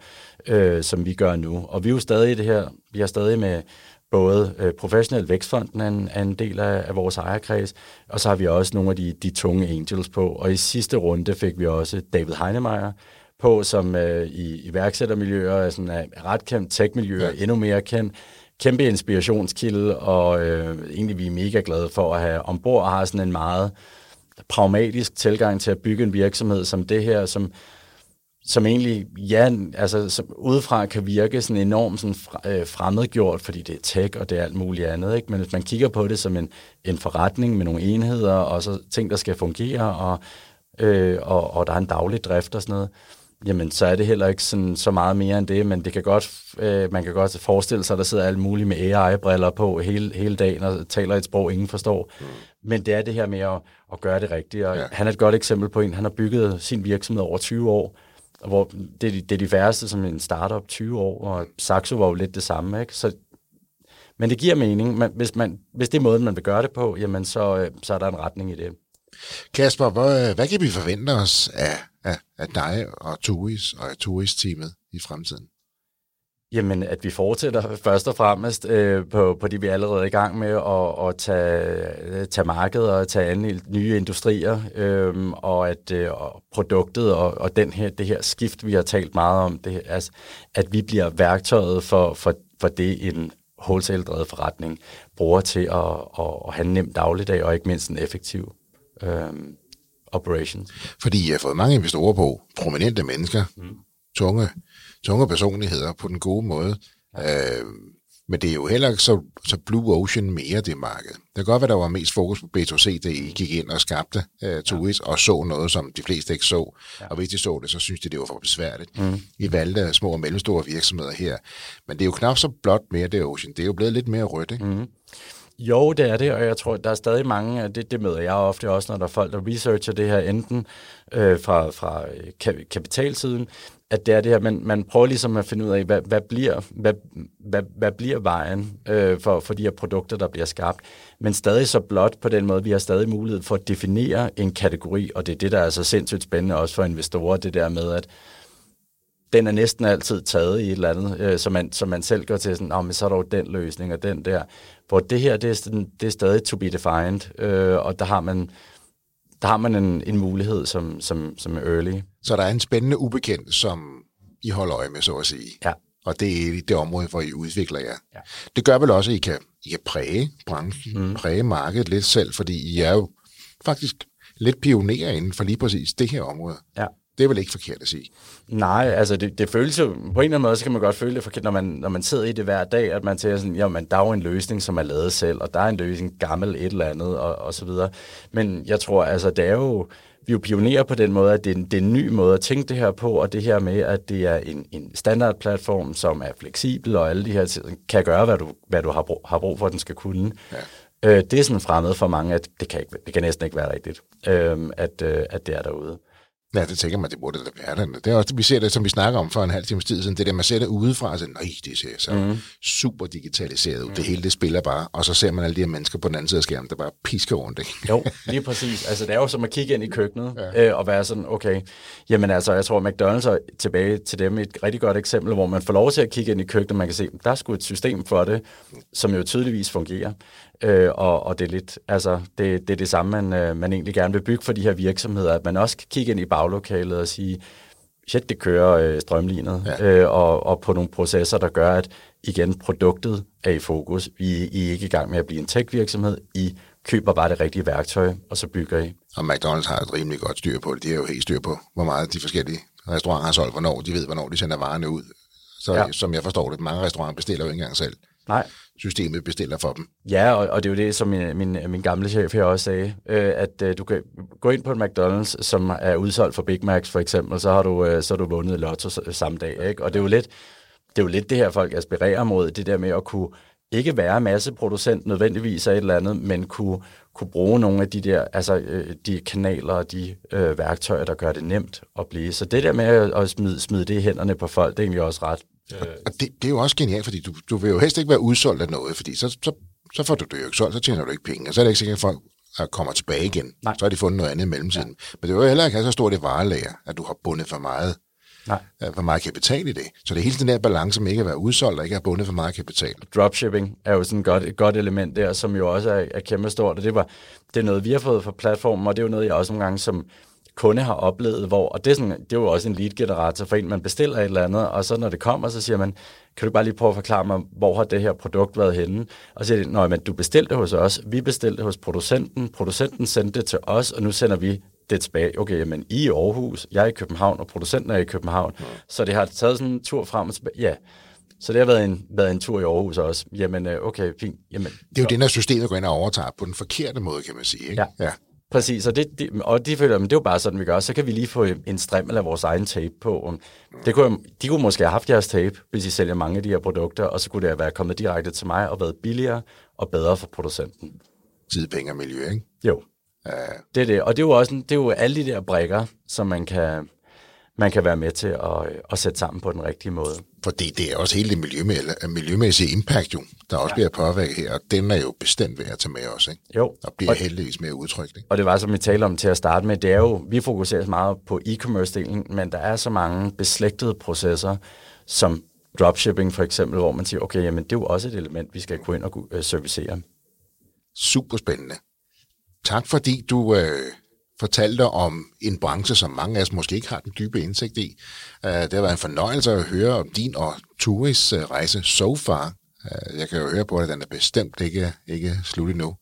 øh, som vi gør nu. Og vi er jo stadig i det her, vi er stadig med både øh, Professionel Vækstfonden er en, er en del af, af vores ejerkreds, og så har vi også nogle af de, de tunge angels på. Og i sidste runde fik vi også David Heinemeier, på, som øh, i iværksættermiljøer er sådan, er ret kendt, tech-miljøer ja. endnu mere kendt. Kæmpe inspirationskilde, og øh, egentlig vi er mega glade for at have ombord og har sådan en meget pragmatisk tilgang til at bygge en virksomhed som det her, som, som egentlig, ja, altså som udefra kan virke sådan enormt sådan øh, fremmedgjort, fordi det er tech og det er alt muligt andet, ikke? men hvis man kigger på det som en, en forretning med nogle enheder, og så ting, der skal fungere, og, øh, og, og der er en daglig drift og sådan noget, jamen så er det heller ikke sådan, så meget mere end det, men det kan godt, øh, man kan godt forestille sig, at der sidder alle mulige med AI-briller på hele, hele dagen og taler et sprog, ingen forstår. Mm. Men det er det her med at, at gøre det rigtigt. Og ja. Han er et godt eksempel på en, han har bygget sin virksomhed over 20 år, hvor det, er de, det er de færreste som en startup 20 år, og Saxo var jo lidt det samme. Ikke? Så, men det giver mening. Man, hvis, man, hvis det er måden, man vil gøre det på, jamen så, øh, så er der en retning i det. Kasper, hvad, hvad kan vi forvente os af, af, af dig og Toris og Turis-teamet i fremtiden? Jamen, at vi fortsætter først og fremmest øh, på, på det, vi er allerede i gang med, at, at tage, øh, tage markedet og tage an nye industrier, øh, og at øh, og produktet og, og den her, det her skift, vi har talt meget om, det, altså, at vi bliver værktøjet for, for, for det, en wholesale-drevet forretning bruger til at, at, at have en nem dagligdag, og ikke mindst en effektiv øh, operation. Fordi jeg har fået mange investorer på, prominente mennesker, mm. tunge, tunge personligheder på den gode måde. Ja. Øh, men det er jo heller ikke så, så Blue Ocean mere, det marked. Det kan godt være, der var mest fokus på B2C, da I gik ind og skabte uh, Turis, ja. og så noget, som de fleste ikke så. Ja. Og hvis de så det, så synes de, det var for besværligt. Mm. I valgte små og mellemstore virksomheder her. Men det er jo knap så blot mere, det Ocean. Det er jo blevet lidt mere rødt, ikke? Mm. Jo, det er det, og jeg tror, der er stadig mange, det, det møder jeg ofte også, når der er folk, der researcher det her, enten øh, fra, fra øh, kapitalsiden, at det er det her, man, man prøver ligesom at finde ud af, hvad, hvad, bliver, hvad, hvad, hvad bliver vejen øh, for, for de her produkter, der bliver skabt, men stadig så blot på den måde, vi har stadig mulighed for at definere en kategori, og det er det, der er så sindssygt spændende også for investorer, det der med, at den er næsten altid taget i et eller andet, øh, så, man, så man selv går til sådan, oh, men så er der jo den løsning og den der. Hvor det her, det er, sådan, det er stadig to be defined, øh, og der har man, der har man en, en mulighed som, som, som er early. Så der er en spændende ubekendt, som I holder øje med, så at sige. Ja. Og det er det område, hvor I udvikler jer. Ja. Det gør vel også, at I kan, I kan præge branchen, mm. præge markedet lidt selv, fordi I er jo faktisk lidt pionerer inden for lige præcis det her område. Ja. Det er vel ikke forkert at sige? Nej, altså det, det føles jo, på en eller anden måde, så kan man godt føle det forkert, når man, når man sidder i det hver dag, at man tænker sådan, jamen der er jo en løsning, som er lavet selv, og der er en løsning gammel et eller andet, og, og så videre. Men jeg tror, altså det er jo, vi er jo pionerer på den måde, at det er, en, det er en ny måde at tænke det her på, og det her med, at det er en, en standardplatform, som er fleksibel, og alle de her ting, kan gøre, hvad du, hvad du har, brug, har brug for, at den skal kunne. Ja. Øh, det er sådan fremmed for mange, at det kan, ikke, det kan næsten ikke være rigtigt, øh, at, øh, at det er derude. Ja, det tænker man, det burde da være det. det er også, vi ser det, som vi snakker om for en halv time tid siden, det der, man ser det udefra, og siger, nej, det ser så mm. super digitaliseret ud. Mm. Det hele, det spiller bare. Og så ser man alle de her mennesker på den anden side af skærmen, der bare pisker rundt. Ikke? Jo, lige præcis. Altså, det er jo som at kigge ind i køkkenet ja. øh, og være sådan, okay, jamen altså, jeg tror, McDonald's er tilbage til dem et rigtig godt eksempel, hvor man får lov til at kigge ind i køkkenet, man kan se, der er sgu et system for det, som jo tydeligvis fungerer. Øh, og, og det er lidt, altså, det, det er det samme, man, øh, man egentlig gerne vil bygge for de her virksomheder, at man også kan kigge ind i baglokalet og sige, shit, det kører øh, strømlignet, ja. øh, og, og på nogle processer, der gør, at igen, produktet er i fokus. Vi I er ikke i gang med at blive en tech-virksomhed. I køber bare det rigtige værktøj, og så bygger I. Og McDonald's har et rimelig godt styr på det. De har jo helt styr på, hvor meget de forskellige restauranter har solgt, hvornår de ved, hvornår de sender varerne ud. Så ja. som jeg forstår det, mange restauranter bestiller jo ikke engang selv. Nej. Systemet bestiller for dem. Ja, og, og det er jo det, som min, min, min gamle chef her også sagde, øh, at øh, du kan gå ind på en McDonald's, som er udsolgt for Big Macs for eksempel, så har du, øh, så har du vundet lotto samme dag. Ikke? Og det er jo lidt det, er jo lidt det her, folk aspirerer mod, det der med at kunne ikke være masseproducent nødvendigvis af et eller andet, men kunne, kunne bruge nogle af de der, altså øh, de kanaler og de øh, værktøjer, der gør det nemt at blive. Så det der med at smide, smide det i hænderne på folk, det er egentlig også ret... Øh... Og det, det er jo også genialt, fordi du, du vil jo helst ikke være udsolgt af noget, fordi så, så, så får du det jo ikke solgt, så tjener du ikke penge, og så er det ikke sikkert, at folk kommer tilbage igen. Nej. Så har de fundet noget andet i mellemtiden. Ja. Men det vil jo heller ikke have så stort et varelager, at du har bundet for meget Nej. for meget kapital i det. Så det er hele den der balance med ikke at være udsolgt og ikke at bundet for meget kapital. Dropshipping er jo sådan et godt, et godt element der, som jo også er, er kæmpe stort, og det, var, det er noget, vi har fået fra platformen, og det er jo noget, jeg også nogle gange som kunde har oplevet, hvor, og det er, sådan, det er jo også en lead-generator for en, man bestiller et eller andet, og så når det kommer, så siger man, kan du bare lige prøve at forklare mig, hvor har det her produkt været henne? Og så siger de, men du bestilte det hos os, vi bestilte hos producenten, producenten sendte det til os, og nu sender vi det tilbage. Okay, men I er i Aarhus, jeg er i København, og producenten er i København. Ja. Så det har taget sådan en tur frem og tilbage. Ja, så det har været en, været en tur i Aarhus også. Jamen, øh, okay, fint. Jamen, det er jo det, når systemet går ind og overtager på den forkerte måde, kan man sige. Ikke? Ja. ja. Præcis, og, det, de, og de føler, at det er jo bare sådan, vi gør. Så kan vi lige få en strøm af vores egen tape på. Det kunne, de kunne måske have haft jeres tape, hvis I sælger mange af de her produkter, og så kunne det være kommet direkte til mig og været billigere og bedre for producenten. Tid, penge og miljø, ikke? Jo. Uh, det er det, og det er jo også det er jo alle de der brækker, som man kan, man kan være med til at, at sætte sammen på den rigtige måde. For det, er også hele det miljømæssige, miljømæssige impact, jo, der også ja. bliver påvirket her, og den er jo bestemt værd at tage med os, ikke? Jo. Og bliver og, heldigvis mere udtrykt, ikke? Og det var, som vi talte om til at starte med, det er jo, vi fokuserer meget på e-commerce-delen, men der er så mange beslægtede processer, som dropshipping for eksempel, hvor man siger, okay, jamen det er jo også et element, vi skal gå ind og uh, servicere. Super spændende. Tak fordi du øh, fortalte om en branche, som mange af os måske ikke har den dybe indsigt i. Øh, det har været en fornøjelse at høre om din og Turis øh, rejse so far. Øh, jeg kan jo høre på, at den er bestemt ikke, ikke slut endnu.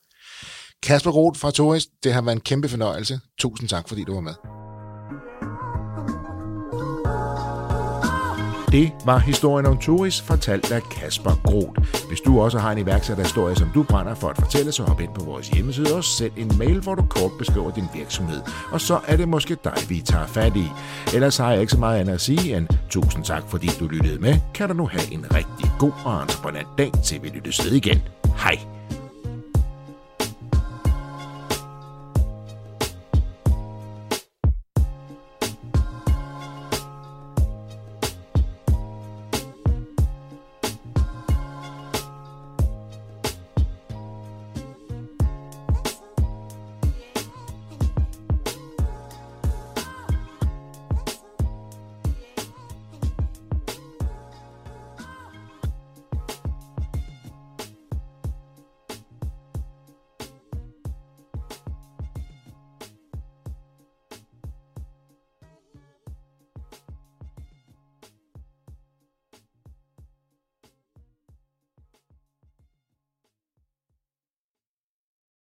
Kasper Roth fra Turis, det har været en kæmpe fornøjelse. Tusind tak, fordi du var med. Det var historien om Turis, fortalt af Kasper Groth. Hvis du også har en iværksætterhistorie, som du brænder for at fortælle, så hop ind på vores hjemmeside og send en mail, hvor du kort beskriver din virksomhed. Og så er det måske dig, vi tager fat i. Ellers har jeg ikke så meget andet at sige end tusind tak, fordi du lyttede med. Kan du nu have en rigtig god og entreprenant dag, til vi lyttes ved igen. Hej!